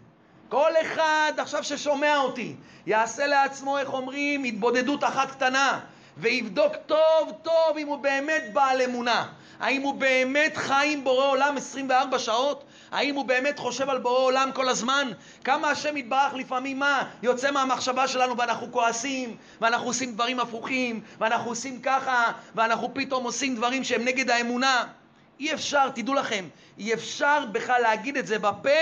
כל אחד עכשיו ששומע אותי יעשה לעצמו, איך אומרים, התבודדות אחת קטנה. ויבדוק טוב טוב אם הוא באמת בעל אמונה. האם הוא באמת חי עם בורא עולם 24 שעות? האם הוא באמת חושב על בורא עולם כל הזמן? כמה השם יתברך לפעמים מה? יוצא מהמחשבה שלנו ואנחנו כועסים, ואנחנו עושים דברים הפוכים, ואנחנו עושים ככה, ואנחנו פתאום עושים דברים שהם נגד האמונה. אי אפשר, תדעו לכם, אי אפשר בכלל להגיד את זה בפה,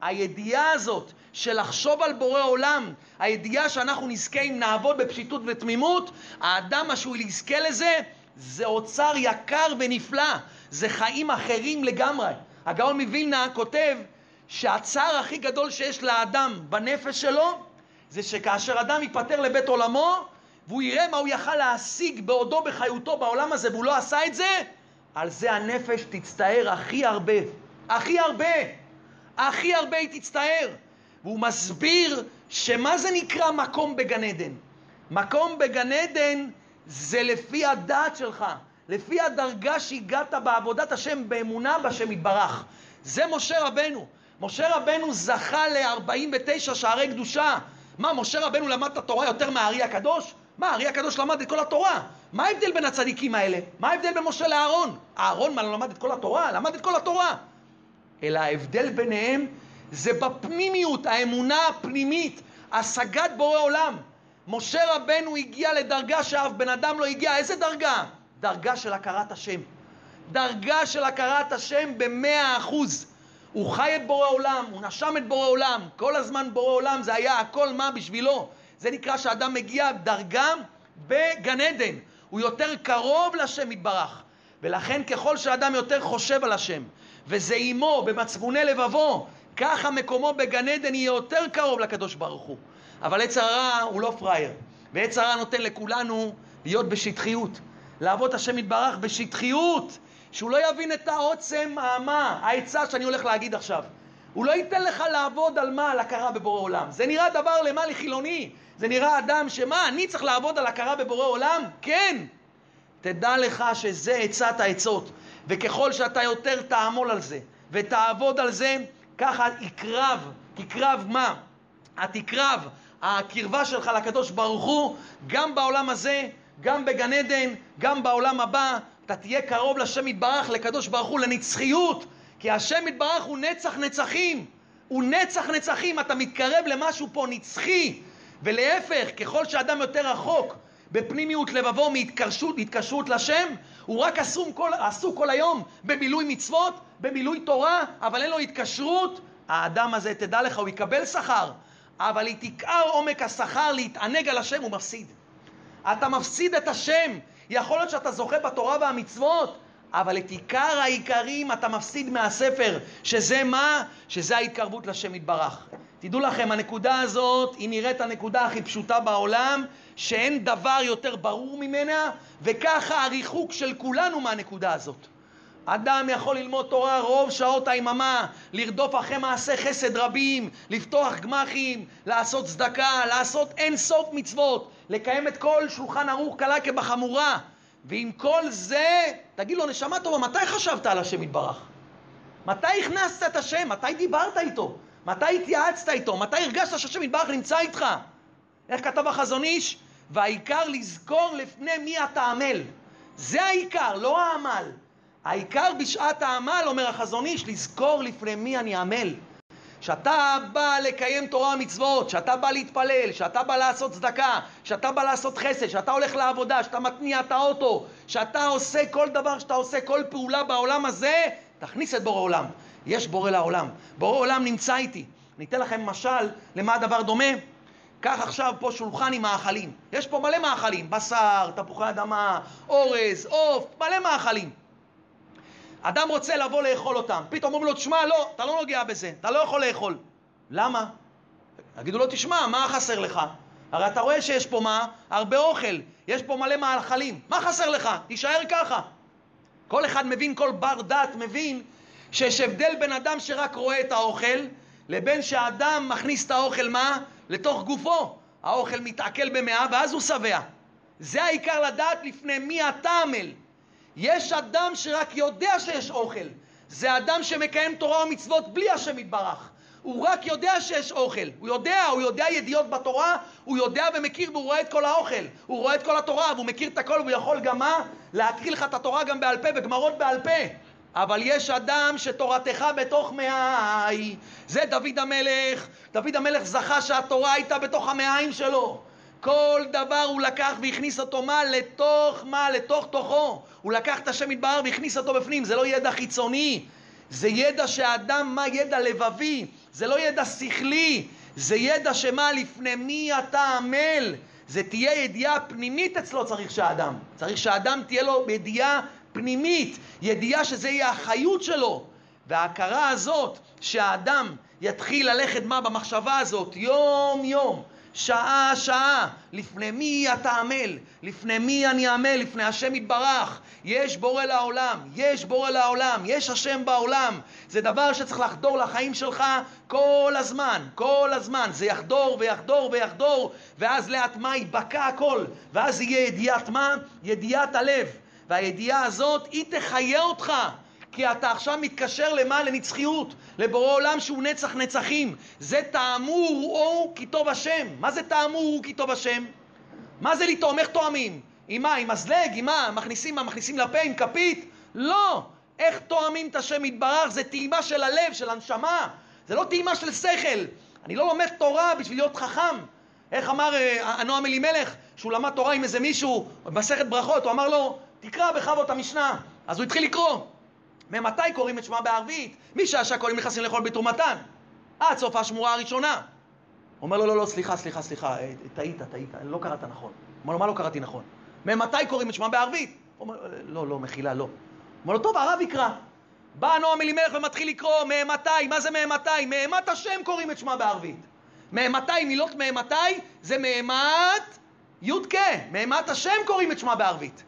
הידיעה הזאת של לחשוב על בורא עולם, הידיעה שאנחנו נזכה אם נעבוד בפשיטות ותמימות, האדם שהוא יזכה לזה, זה אוצר יקר ונפלא, זה חיים אחרים לגמרי. הגאון מווילנה כותב שהצער הכי גדול שיש לאדם בנפש שלו, זה שכאשר אדם ייפטר לבית עולמו, והוא יראה מה הוא יכל להשיג בעודו בחיותו בעולם הזה, והוא לא עשה את זה, על זה הנפש תצטער הכי הרבה. הכי הרבה. הכי הרבה היא תצטער. והוא מסביר שמה זה נקרא מקום בגן עדן? מקום בגן עדן זה לפי הדעת שלך, לפי הדרגה שהגעת בעבודת השם באמונה בשם יתברך. זה משה רבנו. משה רבנו זכה ל-49 שערי קדושה. מה, משה רבנו למד את התורה יותר מהארי הקדוש? מה, הארי הקדוש למד את כל התורה. מה ההבדל בין הצדיקים האלה? מה ההבדל בין משה לאהרון? אהרון מה, לא למד את כל התורה? למד את כל התורה. אלא ההבדל ביניהם זה בפנימיות, האמונה הפנימית, השגת בורא עולם. משה רבנו הגיע לדרגה שאף בן אדם לא הגיע. איזה דרגה? דרגה של הכרת השם. דרגה של הכרת השם במאה אחוז. הוא חי את בורא עולם, הוא נשם את בורא עולם, כל הזמן בורא עולם זה היה הכל מה בשבילו. זה נקרא שאדם מגיע דרגה בגן עדן. הוא יותר קרוב לשם יתברך. ולכן ככל שאדם יותר חושב על השם, וזה עמו במצפוני לבבו, ככה מקומו בגן עדן יהיה יותר קרוב לקדוש ברוך הוא. אבל עץ הרע הוא לא פראייר, ועץ הרע נותן לכולנו להיות בשטחיות, לעבוד השם יתברך בשטחיות, שהוא לא יבין את העוצם, מה, העצה שאני הולך להגיד עכשיו. הוא לא ייתן לך לעבוד על מה? על הכרה בבורא עולם. זה נראה דבר למה לחילוני? זה נראה אדם שמה, אני צריך לעבוד על הכרה בבורא עולם? כן. תדע לך שזה עצת העצות, וככל שאתה יותר תעמול על זה ותעבוד על זה, ככה יקרב, תקרב מה? התקרב, הקרבה שלך לקדוש ברוך הוא, גם בעולם הזה, גם בגן עדן, גם בעולם הבא, אתה תהיה קרוב לשם יתברך, לקדוש ברוך הוא, לנצחיות, כי השם יתברך הוא נצח נצחים, הוא נצח נצחים, אתה מתקרב למשהו פה נצחי, ולהפך, ככל שאדם יותר רחוק בפנימיות לבבו מהתקשרות, התקשרות לשם, הוא רק עסוק כל, כל היום במילוי מצוות, במילוי תורה, אבל אין לו התקשרות, האדם הזה, תדע לך, הוא יקבל שכר, אבל היא תקער עומק השכר להתענג על השם, הוא מפסיד. אתה מפסיד את השם. יכול להיות שאתה זוכה בתורה והמצוות, אבל את עיקר העיקרים אתה מפסיד מהספר, שזה מה? שזה ההתקרבות לשם יתברך. תדעו לכם, הנקודה הזאת היא נראית הנקודה הכי פשוטה בעולם, שאין דבר יותר ברור ממנה, וככה הריחוק של כולנו מהנקודה הזאת. אדם יכול ללמוד תורה רוב שעות היממה, לרדוף אחרי מעשי חסד רבים, לפתוח גמחים, לעשות צדקה, לעשות אין סוף מצוות, לקיים את כל שולחן ערוך קלה כבחמורה. ועם כל זה, תגיד לו, נשמה טובה, מתי חשבת על השם יתברך? מתי הכנסת את השם? מתי דיברת איתו? מתי התייעצת איתו? מתי הרגשת שהשם יתברך נמצא איתך? איך כתב החזון איש? והעיקר לזכור לפני מי אתה עמל. זה העיקר, לא העמל. העיקר בשעת העמל, אומר החזון איש, לזכור לפני מי אני עמל. כשאתה בא לקיים תורה ומצוות, כשאתה בא להתפלל, כשאתה בא לעשות צדקה, כשאתה בא לעשות חסד, כשאתה הולך לעבודה, כשאתה מתניע את האוטו, כשאתה עושה כל דבר שאתה עושה, כל פעולה בעולם הזה, תכניס את בורא עולם. יש בורא לעולם. בורא עולם נמצא איתי. אני אתן לכם משל למה הדבר דומה. קח עכשיו פה שולחן עם מאכלים. יש פה מלא מאכלים, בשר, תפוחי אדמה, אורז, עוף, מלא מאכלים. אדם רוצה לבוא לאכול אותם, פתאום אומרים לו, תשמע, לא, אתה לא נוגע בזה, אתה לא יכול לאכול. למה? יגידו לו, תשמע, מה חסר לך? הרי אתה רואה שיש פה מה? הרבה אוכל, יש פה מלא מאכלים, מה חסר לך? תישאר ככה. כל אחד מבין, כל בר דעת מבין שיש הבדל בין אדם שרק רואה את האוכל, לבין שאדם מכניס את האוכל מה? לתוך גופו. האוכל מתעכל במאה ואז הוא שבע. זה העיקר לדעת לפני מי אתה עמל. יש אדם שרק יודע שיש אוכל. זה אדם שמקיים תורה ומצוות בלי השם יתברך. הוא רק יודע שיש אוכל. הוא יודע, הוא יודע ידיעות בתורה, הוא יודע ומכיר והוא רואה את כל האוכל. הוא רואה את כל התורה והוא מכיר את הכל והוא יכול גם מה? להקריא לך את התורה גם בעל פה וגמרות בעל פה. אבל יש אדם שתורתך בתוך מעי. זה דוד המלך. דוד המלך זכה שהתורה הייתה בתוך המעיים שלו. כל דבר הוא לקח והכניס אותו מה? לתוך מה? לתוך תוכו. הוא לקח את השם יתברר והכניס אותו בפנים. זה לא ידע חיצוני. זה ידע שהאדם, מה? ידע לבבי. זה לא ידע שכלי. זה ידע שמה? לפני מי אתה עמל. זה תהיה ידיעה פנימית אצלו צריך שהאדם. צריך שהאדם תהיה לו ידיעה פנימית, ידיעה שזה יהיה החיות שלו. וההכרה הזאת שהאדם יתחיל ללכת מה במחשבה הזאת יום יום שעה שעה, לפני מי אתה עמל? לפני מי אני עמל? לפני השם יתברך. יש בורא לעולם, יש בורא לעולם, יש השם בעולם. זה דבר שצריך לחדור לחיים שלך כל הזמן, כל הזמן. זה יחדור ויחדור ויחדור, ואז לאט מה ייבקע הכל, ואז יהיה ידיעת מה? ידיעת הלב. והידיעה הזאת, היא תחיה אותך. כי אתה עכשיו מתקשר למה? לנצחיות, לבורא עולם שהוא נצח נצחים. זה תאמור או כי טוב השם. מה זה תאמור הוא כי טוב השם? מה זה לטעום? איך טועמים? עם מה? עם מזלג? עם מה? מכניסים מה? מכניסים לפה עם כפית? לא! איך טועמים את השם יתברך? זה טעימה של הלב, של הנשמה. זה לא טעימה של שכל. אני לא לומד תורה בשביל להיות חכם. איך אמר אה, הנועם אלימלך, שהוא למד תורה עם איזה מישהו, במסכת ברכות, הוא אמר לו, תקרא בכבוד המשנה. אז הוא התחיל לקרוא. ממתי קוראים את שמה בערבית? משעה שהכהנים נכנסים לאכול בתרומתן, עד סוף השמורה הראשונה. אומר לו, לא, לא, סליחה, סליחה, סליחה, אה, טעית, טעית, לא קראת נכון. אומר לו, מה לא קראתי נכון? ממתי קוראים את שמה בערבית? אומר, לא, לא, מחילה, לא. אומר לו, טוב, הרב יקרא. בא נועם אלימלך ומתחיל לקרוא, מאימתי, מה זה מאימתי? מאימת השם קוראים את שמה בערבית. מאימתי, מילות מאימתי, זה מאימת י"ק, מאימת השם קוראים את שמה בערבית.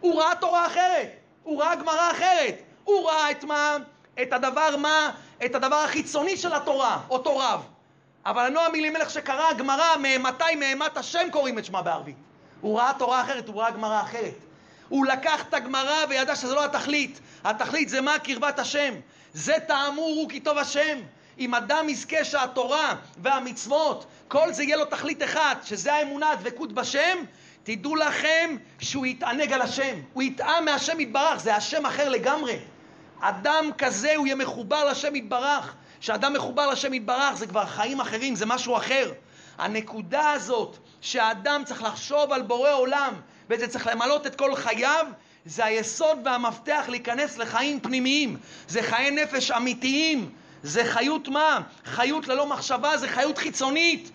הוא ראה תורה אחרת, הוא ראה גמרא אחרת, הוא ראה את מה? את הדבר מה? את הדבר החיצוני של התורה, אותו רב. אבל הנועם אלימלך שקרא גמרא, מתי מאימת השם קוראים את שמה בערבית. הוא ראה תורה אחרת, הוא ראה גמרא אחרת. הוא לקח את הגמרא וידע שזה לא התכלית. התכלית זה מה? קרבת השם. זה תאמור הוא כי טוב השם. אם אדם יזכה שהתורה והמצוות, כל זה יהיה לו תכלית אחת, שזה האמונה, הדבקות בשם, תדעו לכם שהוא יתענג על השם. הוא יטעם מהשם יתברך, זה השם אחר לגמרי. אדם כזה הוא יהיה מחובר לשם יתברך. כשאדם מחובר לשם יתברך זה כבר חיים אחרים, זה משהו אחר. הנקודה הזאת שהאדם צריך לחשוב על בורא עולם וזה צריך למלות את כל חייו, זה היסוד והמפתח להיכנס לחיים פנימיים. זה חיי נפש אמיתיים. זה חיות מה? חיות ללא מחשבה, זה חיות חיצונית.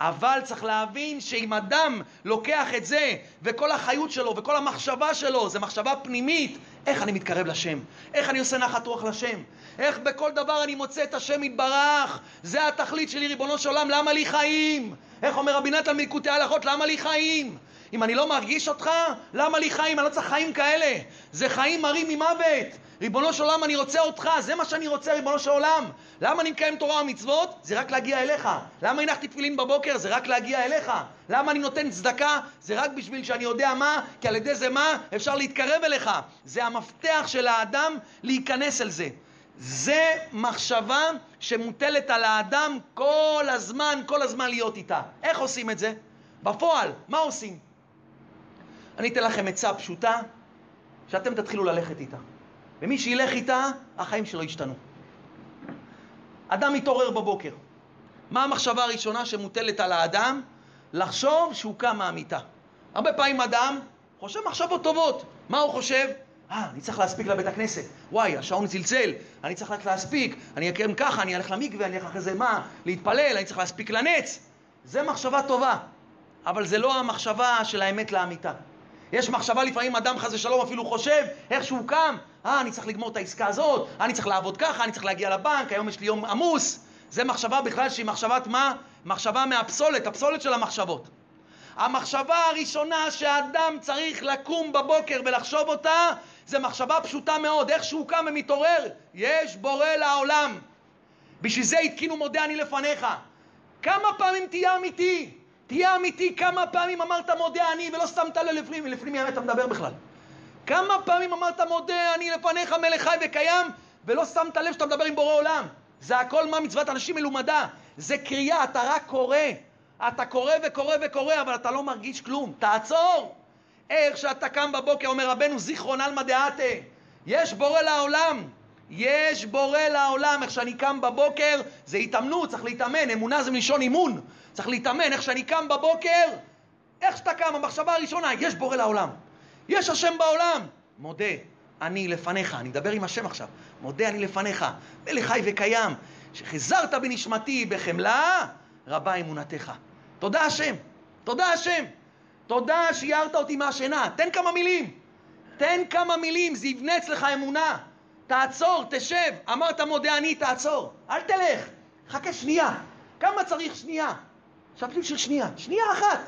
אבל צריך להבין שאם אדם לוקח את זה, וכל החיות שלו וכל המחשבה שלו זה מחשבה פנימית, איך אני מתקרב לשם? איך אני עושה נחת רוח לשם? איך בכל דבר אני מוצא את השם יתברך? זה התכלית שלי, ריבונו של עולם, למה לי חיים? איך אומר רבי נתן מליקוטי הלכות, למה לי חיים? אם אני לא מרגיש אותך, למה לי חיים? אני לא צריך חיים כאלה. זה חיים מרים ממוות. ריבונו של עולם, אני רוצה אותך, זה מה שאני רוצה, ריבונו של עולם. למה אני מקיים תורה ומצוות? זה רק להגיע אליך. למה הנחתי תפילין בבוקר? זה רק להגיע אליך. למה אני נותן צדקה? זה רק בשביל שאני יודע מה, כי על ידי זה מה? אפשר להתקרב אליך. זה המפתח של האדם להיכנס אל זה. זה מחשבה שמוטלת על האדם כל הזמן, כל הזמן להיות איתה. איך עושים את זה? בפועל, מה עושים? אני אתן לכם עצה פשוטה, שאתם תתחילו ללכת איתה. ומי שילך איתה, החיים שלו ישתנו. אדם מתעורר בבוקר. מה המחשבה הראשונה שמוטלת על האדם? לחשוב שהוא קם מהמיטה. הרבה פעמים אדם חושב מחשבות טובות. מה הוא חושב? אה, אני צריך להספיק לבית הכנסת. וואי, השעון צלצל, אני צריך רק להספיק. אני אקיים ככה, אני אלך למקווה, אני אלך אחרי זה מה? להתפלל, אני צריך להספיק לנץ. זה מחשבה טובה, אבל זה לא המחשבה של האמת לאמיתה. יש מחשבה לפעמים, אדם חס ושלום אפילו חושב, איך שהוא קם, אה, אני צריך לגמור את העסקה הזאת, אני צריך לעבוד ככה, אני צריך להגיע לבנק, היום יש לי יום עמוס. זה מחשבה בכלל שהיא מחשבת מה? מחשבה מהפסולת, הפסולת של המחשבות. המחשבה הראשונה שאדם צריך לקום בבוקר ולחשוב אותה, זה מחשבה פשוטה מאוד, איך שהוא קם ומתעורר, יש בורא לעולם. בשביל זה התקינו מודה אני לפניך. כמה פעמים תהיה אמיתי? תהיה אמיתי כמה פעמים אמרת מודה אני ולא שמת לב לפנים, ולפנים מי אתה מדבר בכלל. כמה פעמים אמרת מודה אני לפניך מלך חי וקיים ולא שמת לב שאתה מדבר עם בורא עולם. זה הכל מה מצוות אנשים מלומדה. זה קריאה, אתה רק קורא. אתה קורא וקורא וקורא, אבל אתה לא מרגיש כלום. תעצור! איך שאתה קם בבוקר, אומר רבנו זיכרון עלמא דעתה, יש בורא לעולם. יש בורא לעולם, איך שאני קם בבוקר, זה התאמנות, צריך להתאמן, אמונה זה מלשון אימון, צריך להתאמן, איך שאני קם בבוקר, איך שאתה קם, המחשבה הראשונה, יש בורא לעולם, יש השם בעולם, מודה, אני לפניך, אני מדבר עם השם עכשיו, מודה אני לפניך, מלך חי וקיים, שחזרת בנשמתי בחמלה, רבה אמונתך. תודה השם, תודה השם, תודה שיערת אותי מהשינה, תן כמה מילים, תן כמה מילים, זה יבנה אצלך אמונה. תעצור, תשב. אמרת מודה אני, תעצור. אל תלך. חכה שנייה. כמה צריך שנייה? שבתים של שנייה. שנייה אחת.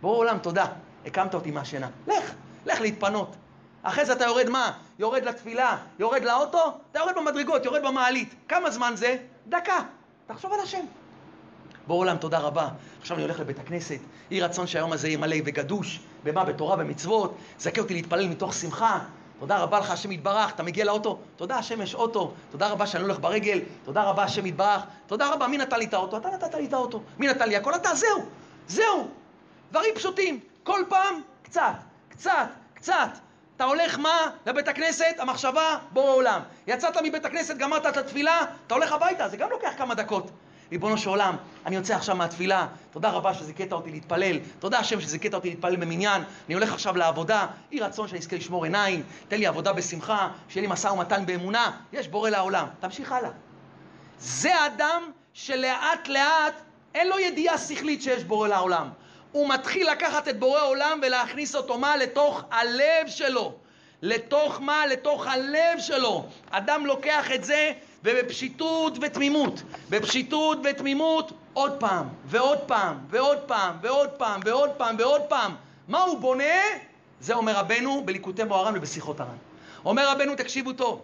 בוא עולם, תודה. הקמת אותי מהשינה. לך, לך להתפנות. אחרי זה אתה יורד מה? יורד לתפילה, יורד לאוטו, אתה יורד במדרגות, יורד במעלית. כמה זמן זה? דקה. תחשוב על השם. בוא עולם, תודה רבה. עכשיו אני הולך לבית הכנסת. יהי רצון שהיום הזה יהיה מלא וגדוש. במה? בתורה, במצוות. זכה אותי להתפלל מתוך שמחה. תודה רבה לך, השם יתברך, אתה מגיע לאוטו, תודה השם יש אוטו, תודה רבה שאני הולך ברגל, תודה רבה השם יתברך, תודה רבה, מי נתן לי את האוטו? אתה נתת לי את האוטו, מי נתן לי הכל? אתה, זהו, זהו. דברים פשוטים, כל פעם קצת, קצת, קצת. אתה הולך מה? לבית הכנסת, המחשבה, בורא עולם. יצאת מבית הכנסת, גמרת את התפילה, אתה הולך הביתה, זה גם לוקח כמה דקות. ריבונו של עולם, אני יוצא עכשיו מהתפילה, תודה רבה שזיכית אותי להתפלל, תודה השם שזיכית אותי להתפלל במניין, אני הולך עכשיו לעבודה, יהי רצון שאני אזכה לשמור עיניים, תן לי עבודה בשמחה, שיהיה לי משא ומתן באמונה, יש בורא לעולם, תמשיך הלאה. זה אדם שלאט לאט אין לו ידיעה שכלית שיש בורא לעולם. הוא מתחיל לקחת את בורא עולם ולהכניס אותו מה? לתוך הלב שלו. לתוך מה? לתוך הלב שלו. אדם לוקח את זה ובפשיטות ותמימות, בפשיטות ותמימות, עוד פעם, ועוד פעם, ועוד פעם, ועוד פעם, ועוד פעם, ועוד פעם. מה הוא בונה? זה אומר רבנו בליקוטי מוהר"ן ובשיחות הר"ן. אומר רבנו, תקשיבו טוב,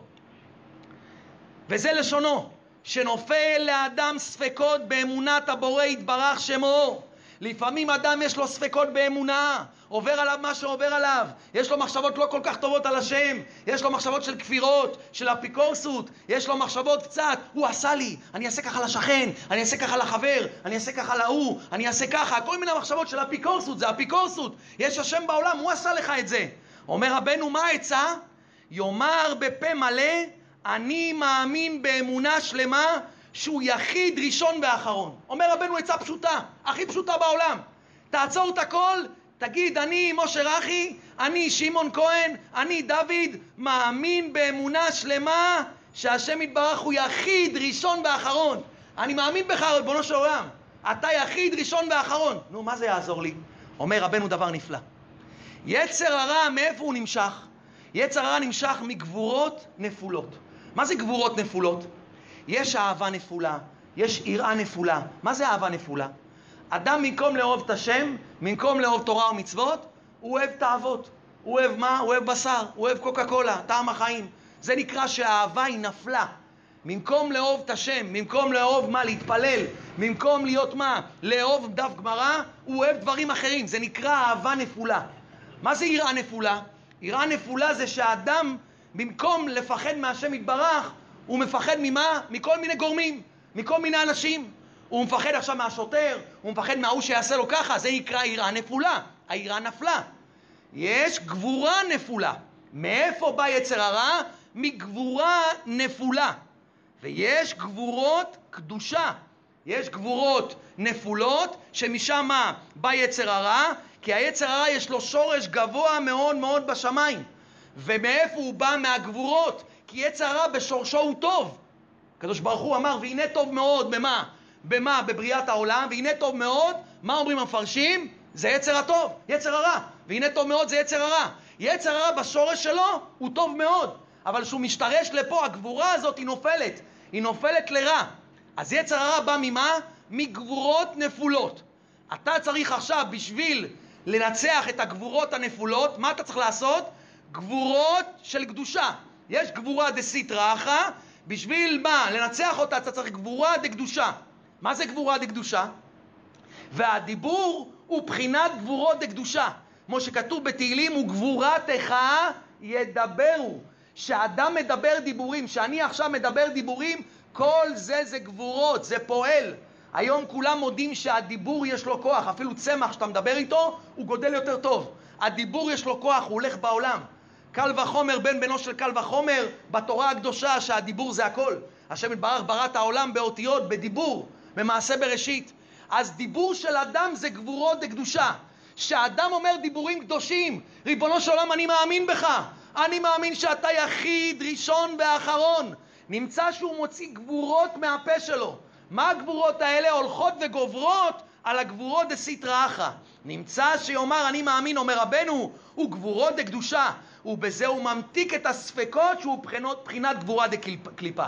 וזה לשונו, שנופל לאדם ספקות באמונת הבורא יתברך שמו. לפעמים אדם יש לו ספקות באמונה, עובר עליו מה שעובר עליו, יש לו מחשבות לא כל כך טובות על השם, יש לו מחשבות של כפירות, של אפיקורסות, יש לו מחשבות קצת, הוא עשה לי, אני אעשה ככה לשכן, אני אעשה ככה לחבר, אני אעשה ככה להוא, אני אעשה ככה, כל מיני מחשבות של אפיקורסות, זה אפיקורסות, יש השם בעולם, הוא עשה לך את זה. אומר רבנו, מה העצה? יאמר בפה מלא, אני מאמין באמונה שלמה שהוא יחיד ראשון ואחרון. אומר רבנו עצה פשוטה, הכי פשוטה בעולם. תעצור את הכל, תגיד, אני משה רכי, אני שמעון כהן, אני דוד, מאמין באמונה שלמה שהשם יתברך הוא יחיד ראשון ואחרון. אני מאמין בך, ריבונו של עולם. אתה יחיד, ראשון ואחרון. נו, מה זה יעזור לי? אומר רבנו דבר נפלא. יצר הרע, מאיפה הוא נמשך? יצר הרע נמשך מגבורות נפולות. מה זה גבורות נפולות? יש אהבה נפולה, יש יראה נפולה. מה זה אהבה נפולה? אדם במקום לאהוב את השם, במקום לאהוב תורה ומצוות, הוא אוהב תאוות. הוא אוהב מה? הוא אוהב בשר, הוא אוהב קוקה קולה, טעם החיים. זה נקרא שהאהבה היא נפלה. במקום לאהוב את השם, במקום לאהוב מה? להתפלל, במקום להיות מה? לאהוב דף גמרא, הוא אוהב דברים אחרים. זה נקרא אהבה נפולה. מה זה יראה נפולה? יראה נפולה זה שהאדם, במקום לפחד מהשם יתברך, הוא מפחד ממה? מכל מיני גורמים, מכל מיני אנשים. הוא מפחד עכשיו מהשוטר, הוא מפחד מההוא שיעשה לו ככה, זה נקרא יראה נפולה. היראה נפלה. יש גבורה נפולה. מאיפה בא יצר הרע? מגבורה נפולה. ויש גבורות קדושה. יש גבורות נפולות, שמשם בא יצר הרע, כי היצר הרע יש לו שורש גבוה מאוד מאוד בשמיים. ומאיפה הוא בא? מהגבורות. כי יצר הרע בשורשו הוא טוב. הקדוש ברוך הוא אמר, והנה טוב מאוד, במה? במה? בבריאת העולם, והנה טוב מאוד, מה אומרים המפרשים? זה יצר הטוב, יצר הרע. והנה טוב מאוד זה יצר הרע. יצר הרע בשורש שלו הוא טוב מאוד, אבל כשהוא משתרש לפה, הגבורה הזאת היא נופלת. היא נופלת לרע. אז יצר הרע בא ממה? מגבורות נפולות. אתה צריך עכשיו, בשביל לנצח את הגבורות הנפולות, מה אתה צריך לעשות? גבורות של קדושה. יש גבורה דסיטרא אחא, בשביל מה? לנצח אותה אתה צריך גבורה דקדושה. מה זה גבורה דקדושה? והדיבור הוא בחינת גבורות דקדושה. כמו שכתוב בתהילים, וגבורתך ידברו. שאדם מדבר דיבורים, שאני עכשיו מדבר דיבורים, כל זה זה גבורות, זה פועל. היום כולם מודים שהדיבור יש לו כוח, אפילו צמח שאתה מדבר איתו, הוא גודל יותר טוב. הדיבור יש לו כוח, הוא הולך בעולם. קל וחומר, בן בנו של קל וחומר, בתורה הקדושה שהדיבור זה הכל. השם יתברך ברא את העולם באותיות, בדיבור, במעשה בראשית. אז דיבור של אדם זה גבורות דקדושה. שאדם אומר דיבורים קדושים, ריבונו של עולם אני מאמין בך, אני מאמין שאתה יחיד, ראשון ואחרון. נמצא שהוא מוציא גבורות מהפה שלו. מה הגבורות האלה? הולכות וגוברות על הגבורות דסיטרא אחא. נמצא שיאמר אני מאמין, אומר רבנו, הוא גבורות דקדושה, ובזה הוא ממתיק את הספקות שהוא בחינות, בחינת גבורה דקליפה.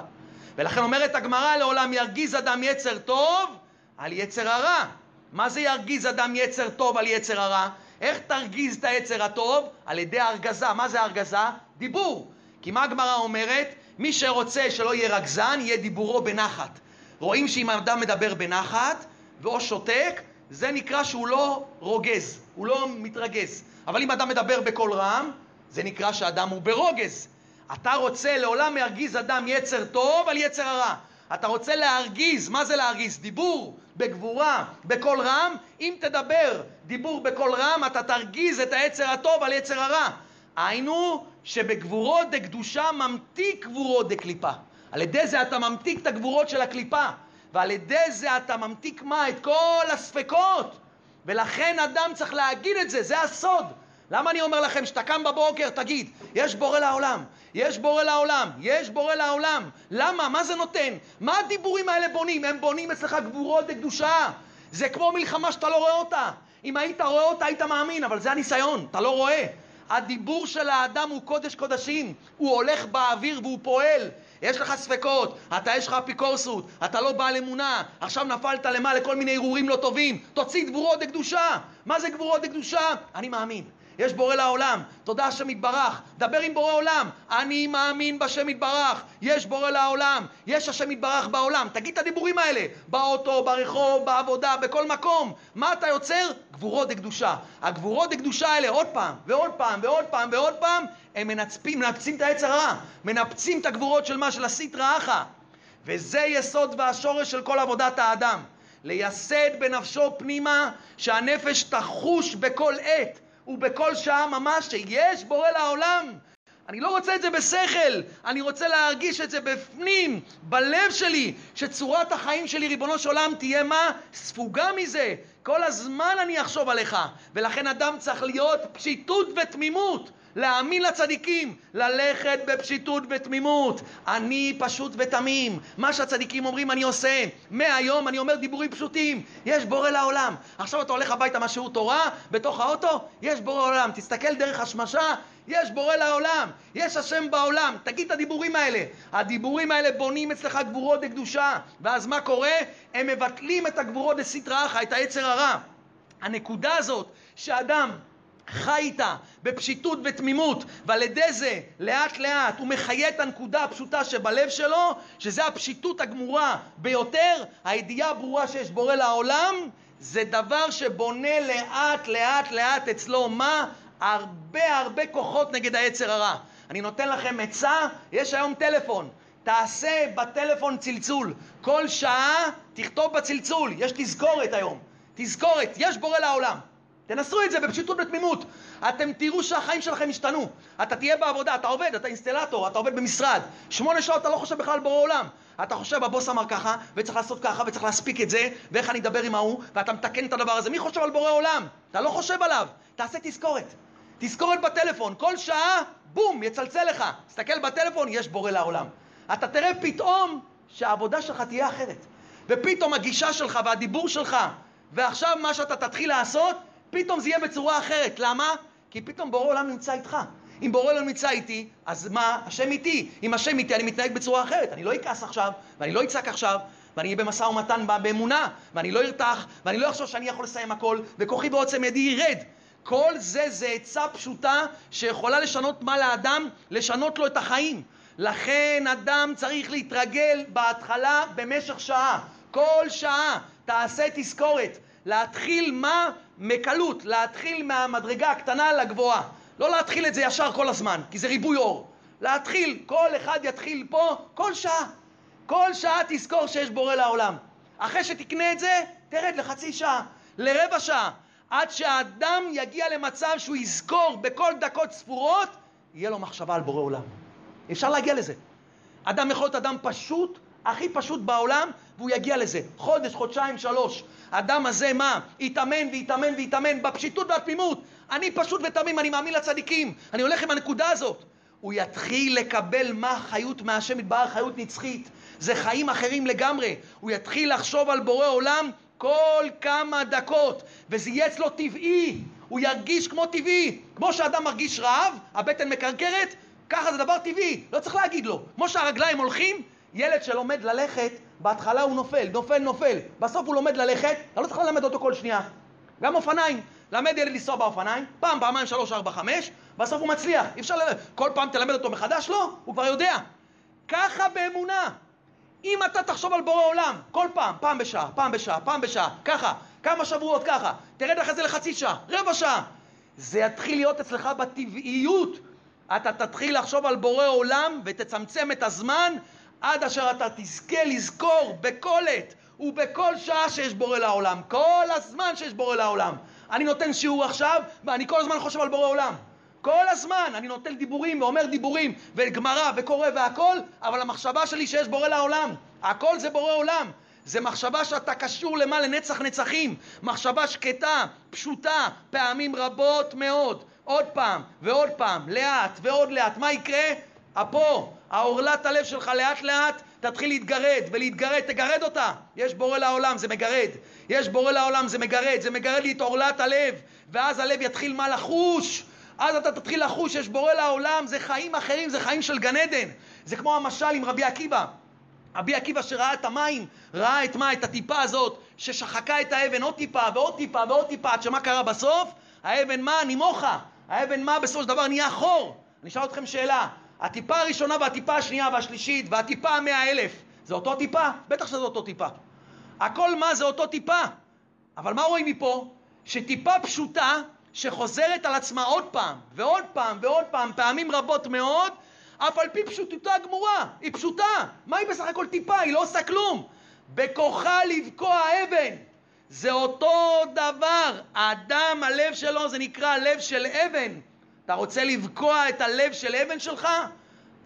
ולכן אומרת הגמרא לעולם ירגיז אדם יצר טוב על יצר הרע. מה זה ירגיז אדם יצר טוב על יצר הרע? איך תרגיז את היצר הטוב? על ידי הרגזה. מה זה הרגזה? דיבור. כי מה הגמרא אומרת? מי שרוצה שלא יהיה רגזן, יהיה דיבורו בנחת. רואים שאם אדם מדבר בנחת, ואו שותק, זה נקרא שהוא לא רוגז, הוא לא מתרגז. אבל אם אדם מדבר בקול רם, זה נקרא שאדם הוא ברוגז. אתה רוצה לעולם להרגיז אדם יצר טוב על יצר הרע. אתה רוצה להרגיז, מה זה להרגיז? דיבור בגבורה, בקול רם. אם תדבר דיבור בקול רם, אתה תרגיז את היצר הטוב על יצר הרע. היינו שבגבורות דקדושה ממתיק גבורות דקליפה. על ידי זה אתה ממתיק את הגבורות של הקליפה. ועל ידי זה אתה ממתיק מה? את כל הספקות. ולכן אדם צריך להגיד את זה, זה הסוד. למה אני אומר לכם, שאתה קם בבוקר, תגיד, יש בורא לעולם, יש בורא לעולם, יש בורא לעולם. למה? מה זה נותן? מה הדיבורים האלה בונים? הם בונים אצלך גבורות וקדושה. זה כמו מלחמה שאתה לא רואה אותה. אם היית רואה אותה, היית מאמין, אבל זה הניסיון, אתה לא רואה. הדיבור של האדם הוא קודש קודשים, הוא הולך באוויר והוא פועל. יש לך ספקות, אתה יש לך אפיקורסות, אתה לא בעל אמונה, עכשיו נפלת למה לכל מיני הרהורים לא טובים, תוציא גבורות דקדושה. מה זה גבורות דקדושה? אני מאמין. יש בורא לעולם, תודה השם יתברך, דבר עם בורא עולם, אני מאמין בשם יתברך, יש בורא לעולם, יש השם יתברך בעולם, תגיד את הדיבורים האלה, באוטו, ברחוב, בעבודה, בכל מקום, מה אתה יוצר? גבורות דקדושה. הגבורות דקדושה האלה עוד פעם, ועוד פעם, ועוד פעם, ועוד פעם, הם מנצפים, מנפצים את העץ הרע, מנפצים את הגבורות של מה? של הסיטרא אחא. וזה יסוד והשורש של כל עבודת האדם. לייסד בנפשו פנימה שהנפש תחוש בכל עת ובכל שעה ממש שיש בורא לעולם. אני לא רוצה את זה בשכל, אני רוצה להרגיש את זה בפנים, בלב שלי, שצורת החיים שלי, ריבונו של עולם, תהיה מה? ספוגה מזה. כל הזמן אני אחשוב עליך. ולכן אדם צריך להיות פשיטות ותמימות. להאמין לצדיקים, ללכת בפשיטות ותמימות. אני פשוט ותמים. מה שהצדיקים אומרים אני עושה. מהיום אני אומר דיבורים פשוטים. יש בורא לעולם. עכשיו אתה הולך הביתה מהשיעור תורה, בתוך האוטו, יש בורא לעולם. תסתכל דרך השמשה, יש בורא לעולם. יש השם בעולם. תגיד את הדיבורים האלה. הדיבורים האלה בונים אצלך גבורות דקדושה. ואז מה קורה? הם מבטלים את הגבורות דסטרא אחא, את היצר הרע. הנקודה הזאת שאדם חי איתה בפשיטות ותמימות, ועל ידי זה לאט לאט הוא מחיה את הנקודה הפשוטה שבלב שלו, שזה הפשיטות הגמורה ביותר, הידיעה הברורה שיש בורא לעולם, זה דבר שבונה לאט לאט לאט אצלו מה? הרבה הרבה כוחות נגד היצר הרע. אני נותן לכם עצה, יש היום טלפון, תעשה בטלפון צלצול. כל שעה תכתוב בצלצול, יש תזכורת היום. תזכורת, יש בורא לעולם. תנסו את זה בפשיטות ותמימות. אתם תראו שהחיים שלכם ישתנו. אתה תהיה בעבודה, אתה עובד, אתה אינסטלטור, אתה עובד במשרד. שמונה שעות אתה לא חושב בכלל בורא עולם. אתה חושב, הבוס אמר ככה, וצריך לעשות ככה, וצריך להספיק את זה, ואיך אני אדבר עם ההוא, ואתה מתקן את הדבר הזה. מי חושב על בורא עולם? אתה לא חושב עליו. תעשה תזכורת. תזכורת בטלפון. כל שעה, בום, יצלצל לך. תסתכל בטלפון, יש בורא לעולם. אתה תראה פתאום שהעבודה שלך תהיה אחרת. ופתאום הגישה שלך והדיבור שלך, ועכשיו מה שאתה תתחיל לעשות, פתאום זה יהיה בצורה אחרת. למה? כי פתאום בורא עולם נמצא איתך. אם בורא עולם נמצא איתי, אז מה? השם איתי. אם השם איתי, אני מתנהג בצורה אחרת. אני לא אכעס עכשיו, ואני לא אצעק עכשיו, ואני אהיה במשא ומתן באמונה, ואני לא ארתח, ואני לא אחשוב שאני יכול לסיים הכל, וכוחי בעוצם ידי ירד. כל זה זה עצה פשוטה שיכולה לשנות מה לאדם? לשנות לו את החיים. לכן אדם צריך להתרגל בהתחלה במשך שעה. כל שעה תעשה תזכורת. להתחיל מה? מקלות. להתחיל מהמדרגה הקטנה לגבוהה. לא להתחיל את זה ישר כל הזמן, כי זה ריבוי אור. להתחיל, כל אחד יתחיל פה כל שעה. כל שעה תזכור שיש בורא לעולם. אחרי שתקנה את זה, תרד לחצי שעה, לרבע שעה, עד שהאדם יגיע למצב שהוא יזכור בכל דקות ספורות, יהיה לו מחשבה על בורא עולם. אפשר להגיע לזה. אדם יכול להיות אדם פשוט, הכי פשוט בעולם, והוא יגיע לזה. חודש, חודשיים, שלוש. האדם הזה מה? יתאמן ויתאמן ויתאמן בפשיטות והתמימות. אני פשוט ותמים, אני מאמין לצדיקים. אני הולך עם הנקודה הזאת. הוא יתחיל לקבל מה חיות מהשם יתברך, חיות נצחית. זה חיים אחרים לגמרי. הוא יתחיל לחשוב על בורא עולם כל כמה דקות, וזה יהיה אצלו טבעי. הוא ירגיש כמו טבעי. כמו שאדם מרגיש רעב, הבטן מקרקרת, ככה זה דבר טבעי, לא צריך להגיד לו. כמו שהרגליים הולכים, ילד שלומד ללכת, בהתחלה הוא נופל, נופל, נופל. בסוף הוא לומד ללכת, אתה לא צריך ללמד אותו כל שנייה. גם אופניים. למד ילד לנסוע באופניים, פעם, פעמיים, שלוש, ארבע, חמש, בסוף הוא מצליח. אי אפשר ללמד. כל פעם תלמד אותו מחדש? לא, הוא כבר יודע. ככה באמונה. אם אתה תחשוב על בורא עולם, כל פעם, פעם בשעה, פעם בשעה, פעם בשעה, ככה, כמה שבועות ככה, תרד אחרי זה לחצי שעה, רבע שעה. זה יתחיל להיות אצלך בטבעיות. אתה תתחיל לחשוב על בורא עולם ותצמצם את הזמן עד אשר אתה תזכה לזכור בכל עת ובכל שעה שיש בורא לעולם. כל הזמן שיש בורא לעולם. אני נותן שיעור עכשיו ואני כל הזמן חושב על בורא עולם. כל הזמן אני נותן דיבורים ואומר דיבורים וגמרא וקורא והכל, אבל המחשבה שלי שיש בורא לעולם. הכל זה בורא עולם. זה מחשבה שאתה קשור למה? לנצח נצחים. מחשבה שקטה, פשוטה, פעמים רבות מאוד. עוד פעם ועוד פעם, לאט ועוד לאט. מה יקרה? אפו, העורלת הלב שלך לאט לאט תתחיל להתגרד ולהתגרד, תגרד אותה. יש בורא לעולם, זה מגרד. יש בורא לעולם, זה מגרד. זה מגרד לי את עורלת הלב. ואז הלב יתחיל מה לחוש. אז אתה תתחיל לחוש שיש בורא לעולם, זה חיים אחרים, זה חיים של גן עדן. זה כמו המשל עם רבי עקיבא. רבי עקיבא שראה את המים, ראה את מה? את הטיפה הזאת, ששחקה את האבן עוד טיפה ועוד טיפה ועוד טיפה, עד שמה קרה בסוף? האבן מה? נימוכה. האבן מה בסופו של דבר נהיה חור. אני אשאל אתכם שאלה, הטיפה הראשונה והטיפה השנייה והשלישית והטיפה המאה אלף, זה אותו טיפה? בטח שזה אותו טיפה. הכל מה זה אותו טיפה. אבל מה רואים מפה? שטיפה פשוטה שחוזרת על עצמה עוד פעם ועוד פעם ועוד פעם, פעמים רבות מאוד, אף על פי פשוטותה גמורה, היא פשוטה. מה היא בסך הכל טיפה? היא לא עושה כלום. בכוחה לבקוע אבן. זה אותו דבר. האדם, הלב שלו זה נקרא לב של אבן. אתה רוצה לבקוע את הלב של אבן שלך?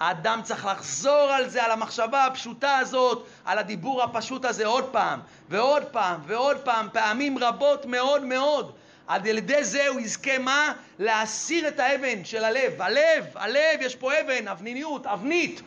האדם צריך לחזור על זה, על המחשבה הפשוטה הזאת, על הדיבור הפשוט הזה עוד פעם, ועוד פעם, ועוד פעם, פעמים רבות מאוד מאוד. על ידי זה הוא יזכה מה? להסיר את האבן של הלב. הלב, הלב, יש פה אבן, אבניניות, אבנית.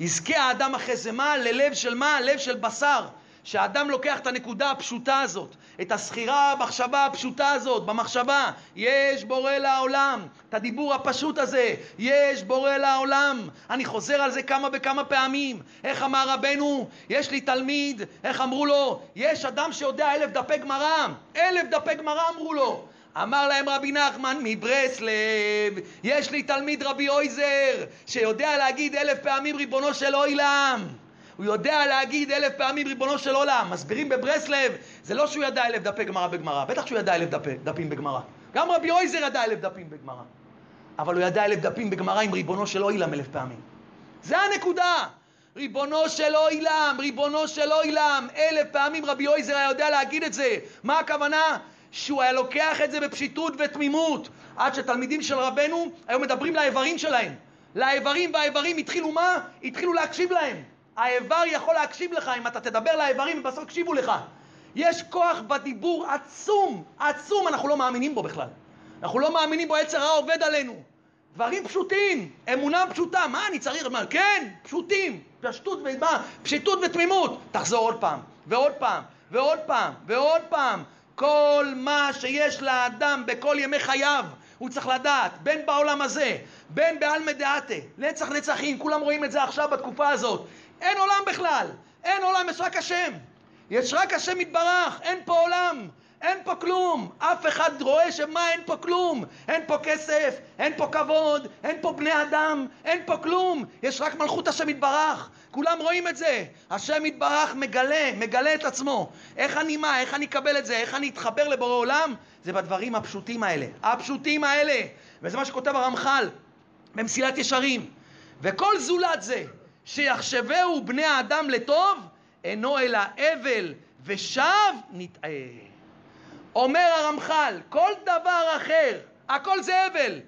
יזכה האדם אחרי זה מה? ללב של מה? לב של בשר. שהאדם לוקח את הנקודה הפשוטה הזאת, את הסחירה, המחשבה הפשוטה הזאת, במחשבה, יש בורא לעולם, את הדיבור הפשוט הזה, יש בורא לעולם. אני חוזר על זה כמה וכמה פעמים. איך אמר רבנו? יש לי תלמיד, איך אמרו לו? יש אדם שיודע אלף דפי גמרא, אלף דפי גמרא אמרו לו. אמר להם רבי נחמן מברסלב, יש לי תלמיד רבי אויזר שיודע להגיד אלף פעמים ריבונו של עולם. הוא יודע להגיד אלף פעמים ריבונו של עולם. מסבירים בברסלב, זה לא שהוא ידע אלף דפי גמרא בגמרא, בטח שהוא ידע אלף דפי, דפים בגמרא. גם רבי אויזר ידע אלף דפים בגמרא. אבל הוא ידע אלף דפים בגמרא עם ריבונו של עולם אלף פעמים. זה הנקודה. ריבונו של עולם, ריבונו של עולם. אלף פעמים רבי אויזר היה יודע להגיד את זה. מה הכוונה? שהוא היה לוקח את זה בפשיטות ותמימות. עד שתלמידים של רבנו היו מדברים לאיברים שלהם. לאיברים והאיברים התחילו מה? התחילו להקשיב להם. האיבר יכול להקשיב לך אם אתה תדבר לאיברים ובסוף יקשיבו לך. יש כוח בדיבור עצום, עצום, אנחנו לא מאמינים בו בכלל. אנחנו לא מאמינים בו, יצר רע עובד עלינו. דברים פשוטים, אמונה פשוטה, מה אני צריך, מה, כן, פשוטים, פשטות ומה, פשיטות ותמימות. תחזור עוד פעם, ועוד פעם, ועוד פעם, ועוד פעם. כל מה שיש לאדם בכל ימי חייו, הוא צריך לדעת, בין בעולם הזה, בין בעלמא דעתה, נצח נצחים, כולם רואים את זה עכשיו בתקופה הזאת. אין עולם בכלל, אין עולם, יש רק השם. יש רק השם יתברך, אין פה עולם, אין פה כלום. אף אחד רואה שמה אין פה כלום. אין פה כסף, אין פה כבוד, אין פה בני אדם, אין פה כלום. יש רק מלכות השם יתברך. כולם רואים את זה. השם יתברך מגלה, מגלה את עצמו. איך אני מה, איך אני אקבל את זה, איך אני אתחבר לבורא עולם? זה בדברים הפשוטים האלה. הפשוטים האלה. וזה מה שכותב הרמח"ל במסילת ישרים. וכל זולת זה, שיחשבהו בני האדם לטוב, אינו אלא אבל ושב נטעה. אומר הרמח"ל, כל דבר אחר, הכל זה אבל.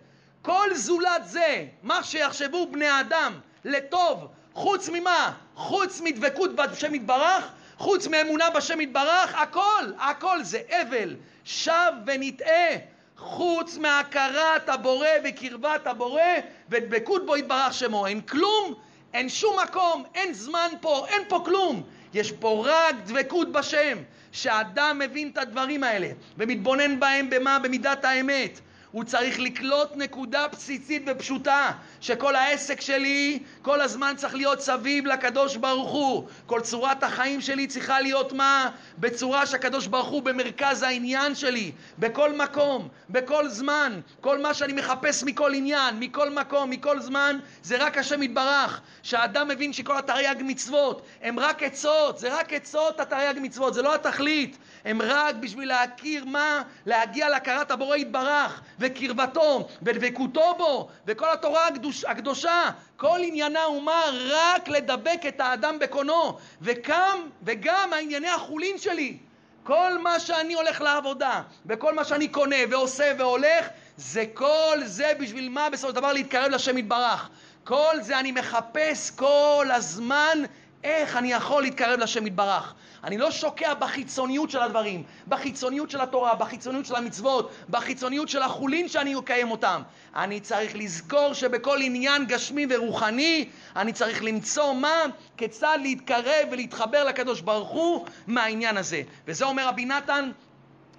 כל זולת זה, מה שיחשבו בני האדם לטוב, חוץ ממה? חוץ מדבקות בשם יתברך, חוץ מאמונה בשם יתברך, הכל, הכל זה אבל, שב ונטעה. חוץ מהכרת הבורא וקרבת הבורא ודבקות בו יתברך שמו. אין כלום אין שום מקום, אין זמן פה, אין פה כלום. יש פה רק דבקות בשם. שאדם מבין את הדברים האלה ומתבונן בהם במה? במידת האמת. הוא צריך לקלוט נקודה בסיסית ופשוטה, שכל העסק שלי כל הזמן צריך להיות סביב לקדוש ברוך הוא. כל צורת החיים שלי צריכה להיות מה? בצורה שהקדוש ברוך הוא במרכז העניין שלי, בכל מקום, בכל זמן. כל מה שאני מחפש מכל עניין, מכל מקום, מכל זמן, זה רק השם יתברך. שהאדם מבין שכל התרי"ג מצוות הם רק עצות, זה רק עצות התרי"ג מצוות, זה לא התכלית. הם רק בשביל להכיר מה? להגיע להכרת הבורא יתברך. וקרבתו ודבקותו בו וכל התורה הקדוש, הקדושה כל עניינה הוא מה? רק לדבק את האדם בקונו וקם וגם הענייני החולין שלי. כל מה שאני הולך לעבודה וכל מה שאני קונה ועושה והולך זה כל זה בשביל מה בסופו של דבר להתקרב לשם יתברך. כל זה אני מחפש כל הזמן איך אני יכול להתקרב לשם יתברך? אני לא שוקע בחיצוניות של הדברים, בחיצוניות של התורה, בחיצוניות של המצוות, בחיצוניות של החולין שאני אקיים אותם. אני צריך לזכור שבכל עניין גשמי ורוחני, אני צריך למצוא מה, כיצד להתקרב ולהתחבר לקדוש ברוך הוא מהעניין הזה. וזה אומר רבי נתן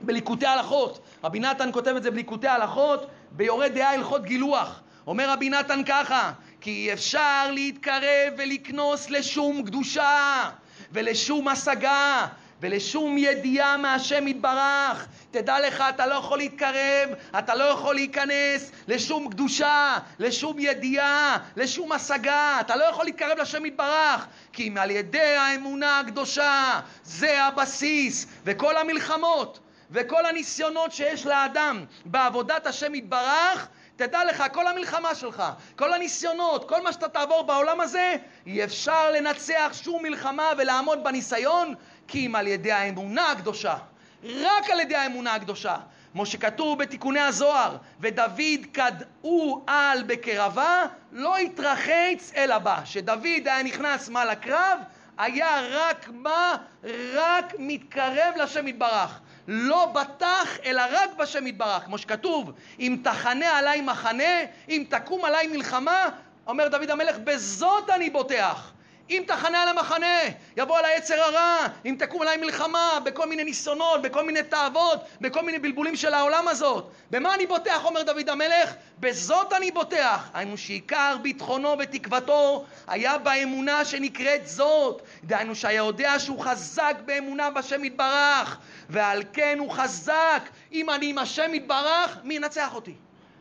בליקוטי הלכות. רבי נתן כותב את זה בליקוטי הלכות, ביורה דעה הלכות גילוח. אומר רבי נתן ככה, כי אי אפשר להתקרב ולקנוס לשום קדושה ולשום השגה ולשום ידיעה מהשם יתברך. תדע לך, אתה לא יכול להתקרב, אתה לא יכול להיכנס לשום קדושה, לשום ידיעה, לשום השגה, אתה לא יכול להתקרב לשם יתברך, כי אם על ידי האמונה הקדושה זה הבסיס, וכל המלחמות וכל הניסיונות שיש לאדם בעבודת השם יתברך תדע לך, כל המלחמה שלך, כל הניסיונות, כל מה שאתה תעבור בעולם הזה, אי אפשר לנצח שום מלחמה ולעמוד בניסיון, כי אם על ידי האמונה הקדושה. רק על ידי האמונה הקדושה. כמו שכתוב בתיקוני הזוהר, ודוד כדאו על בקרבה, לא התרחץ אלא בה. שדוד היה נכנס מה לקרב, היה רק מה? רק מתקרב לשם יתברך. לא בטח, אלא רק בשם יתברך. כמו שכתוב, אם תחנה עליי מחנה, אם תקום עליי מלחמה, אומר דוד המלך, בזאת אני בוטח. אם תחנה על המחנה, יבוא על היצר הרע, אם תקום עליי מלחמה, בכל מיני ניסיונות, בכל מיני תאוות, בכל מיני בלבולים של העולם הזאת. במה אני בוטח, אומר דוד המלך? בזאת אני בוטח. היינו שעיקר ביטחונו ותקוותו היה באמונה שנקראת זאת. דהיינו שהיה יודע שהוא חזק באמונה בשם יתברך, ועל כן הוא חזק. אם אני עם השם יתברך, מי ינצח אותי?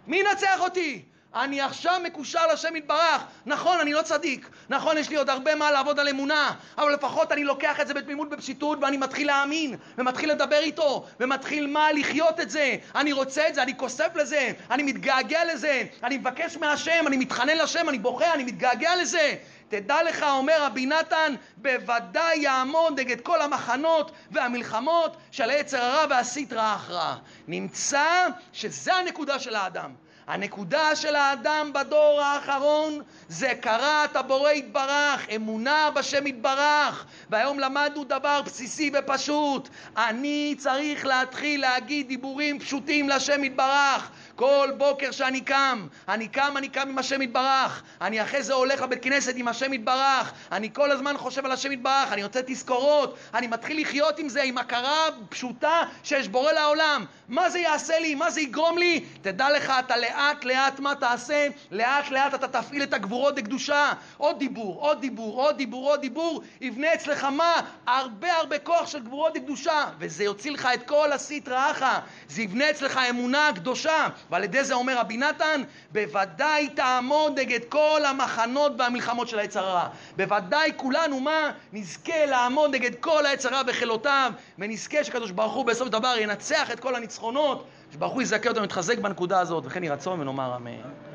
מי ינצח אותי? אני עכשיו מקושר לשם יתברך. נכון, אני לא צדיק. נכון, יש לי עוד הרבה מה לעבוד על אמונה, אבל לפחות אני לוקח את זה בתמימות, בפשיטות, ואני מתחיל להאמין, ומתחיל לדבר איתו, ומתחיל מה? לחיות את זה. אני רוצה את זה, אני כוסף לזה, אני מתגעגע לזה, אני מבקש מהשם, אני מתחנן לשם, אני בוכה, אני מתגעגע לזה. תדע לך, אומר רבי נתן, בוודאי יעמוד נגד כל המחנות והמלחמות של היצר הרע והסטרא אחרא. נמצא שזה הנקודה של האדם. הנקודה של האדם בדור האחרון זה קראת הבורא יתברך, אמונה בשם יתברך. והיום למדנו דבר בסיסי ופשוט. אני צריך להתחיל להגיד דיבורים פשוטים לשם יתברך. כל בוקר שאני קם, אני קם, אני קם עם השם יתברך, אני אחרי זה הולך לבית כנסת עם השם יתברך, אני כל הזמן חושב על השם יתברך, אני רוצה תזכורות, אני מתחיל לחיות עם זה, עם הכרה פשוטה שיש בורא לעולם. מה זה יעשה לי? מה זה יגרום לי? תדע לך, אתה לאט לאט מה תעשה? לאט לאט אתה תפעיל את הגבורות לקדושה. עוד דיבור, עוד דיבור, עוד דיבור, עוד דיבור, יבנה אצלך מה? הרבה הרבה כוח של גבורות לקדושה, וזה יוציא לך את כל הסטרא אחא, זה יבנה אצלך אמונה קדושה. ועל ידי זה אומר רבי נתן, בוודאי תעמוד נגד כל המחנות והמלחמות של היצר הרע. בוודאי כולנו, מה? נזכה לעמוד נגד כל היצר הרע וחילותיו, ונזכה שקדוש ברוך הוא בסוף דבר ינצח את כל הניצחונות, שברוך הוא יזכה אותנו להתחזק בנקודה הזאת, וכן יהי רצון ונאמר אמן.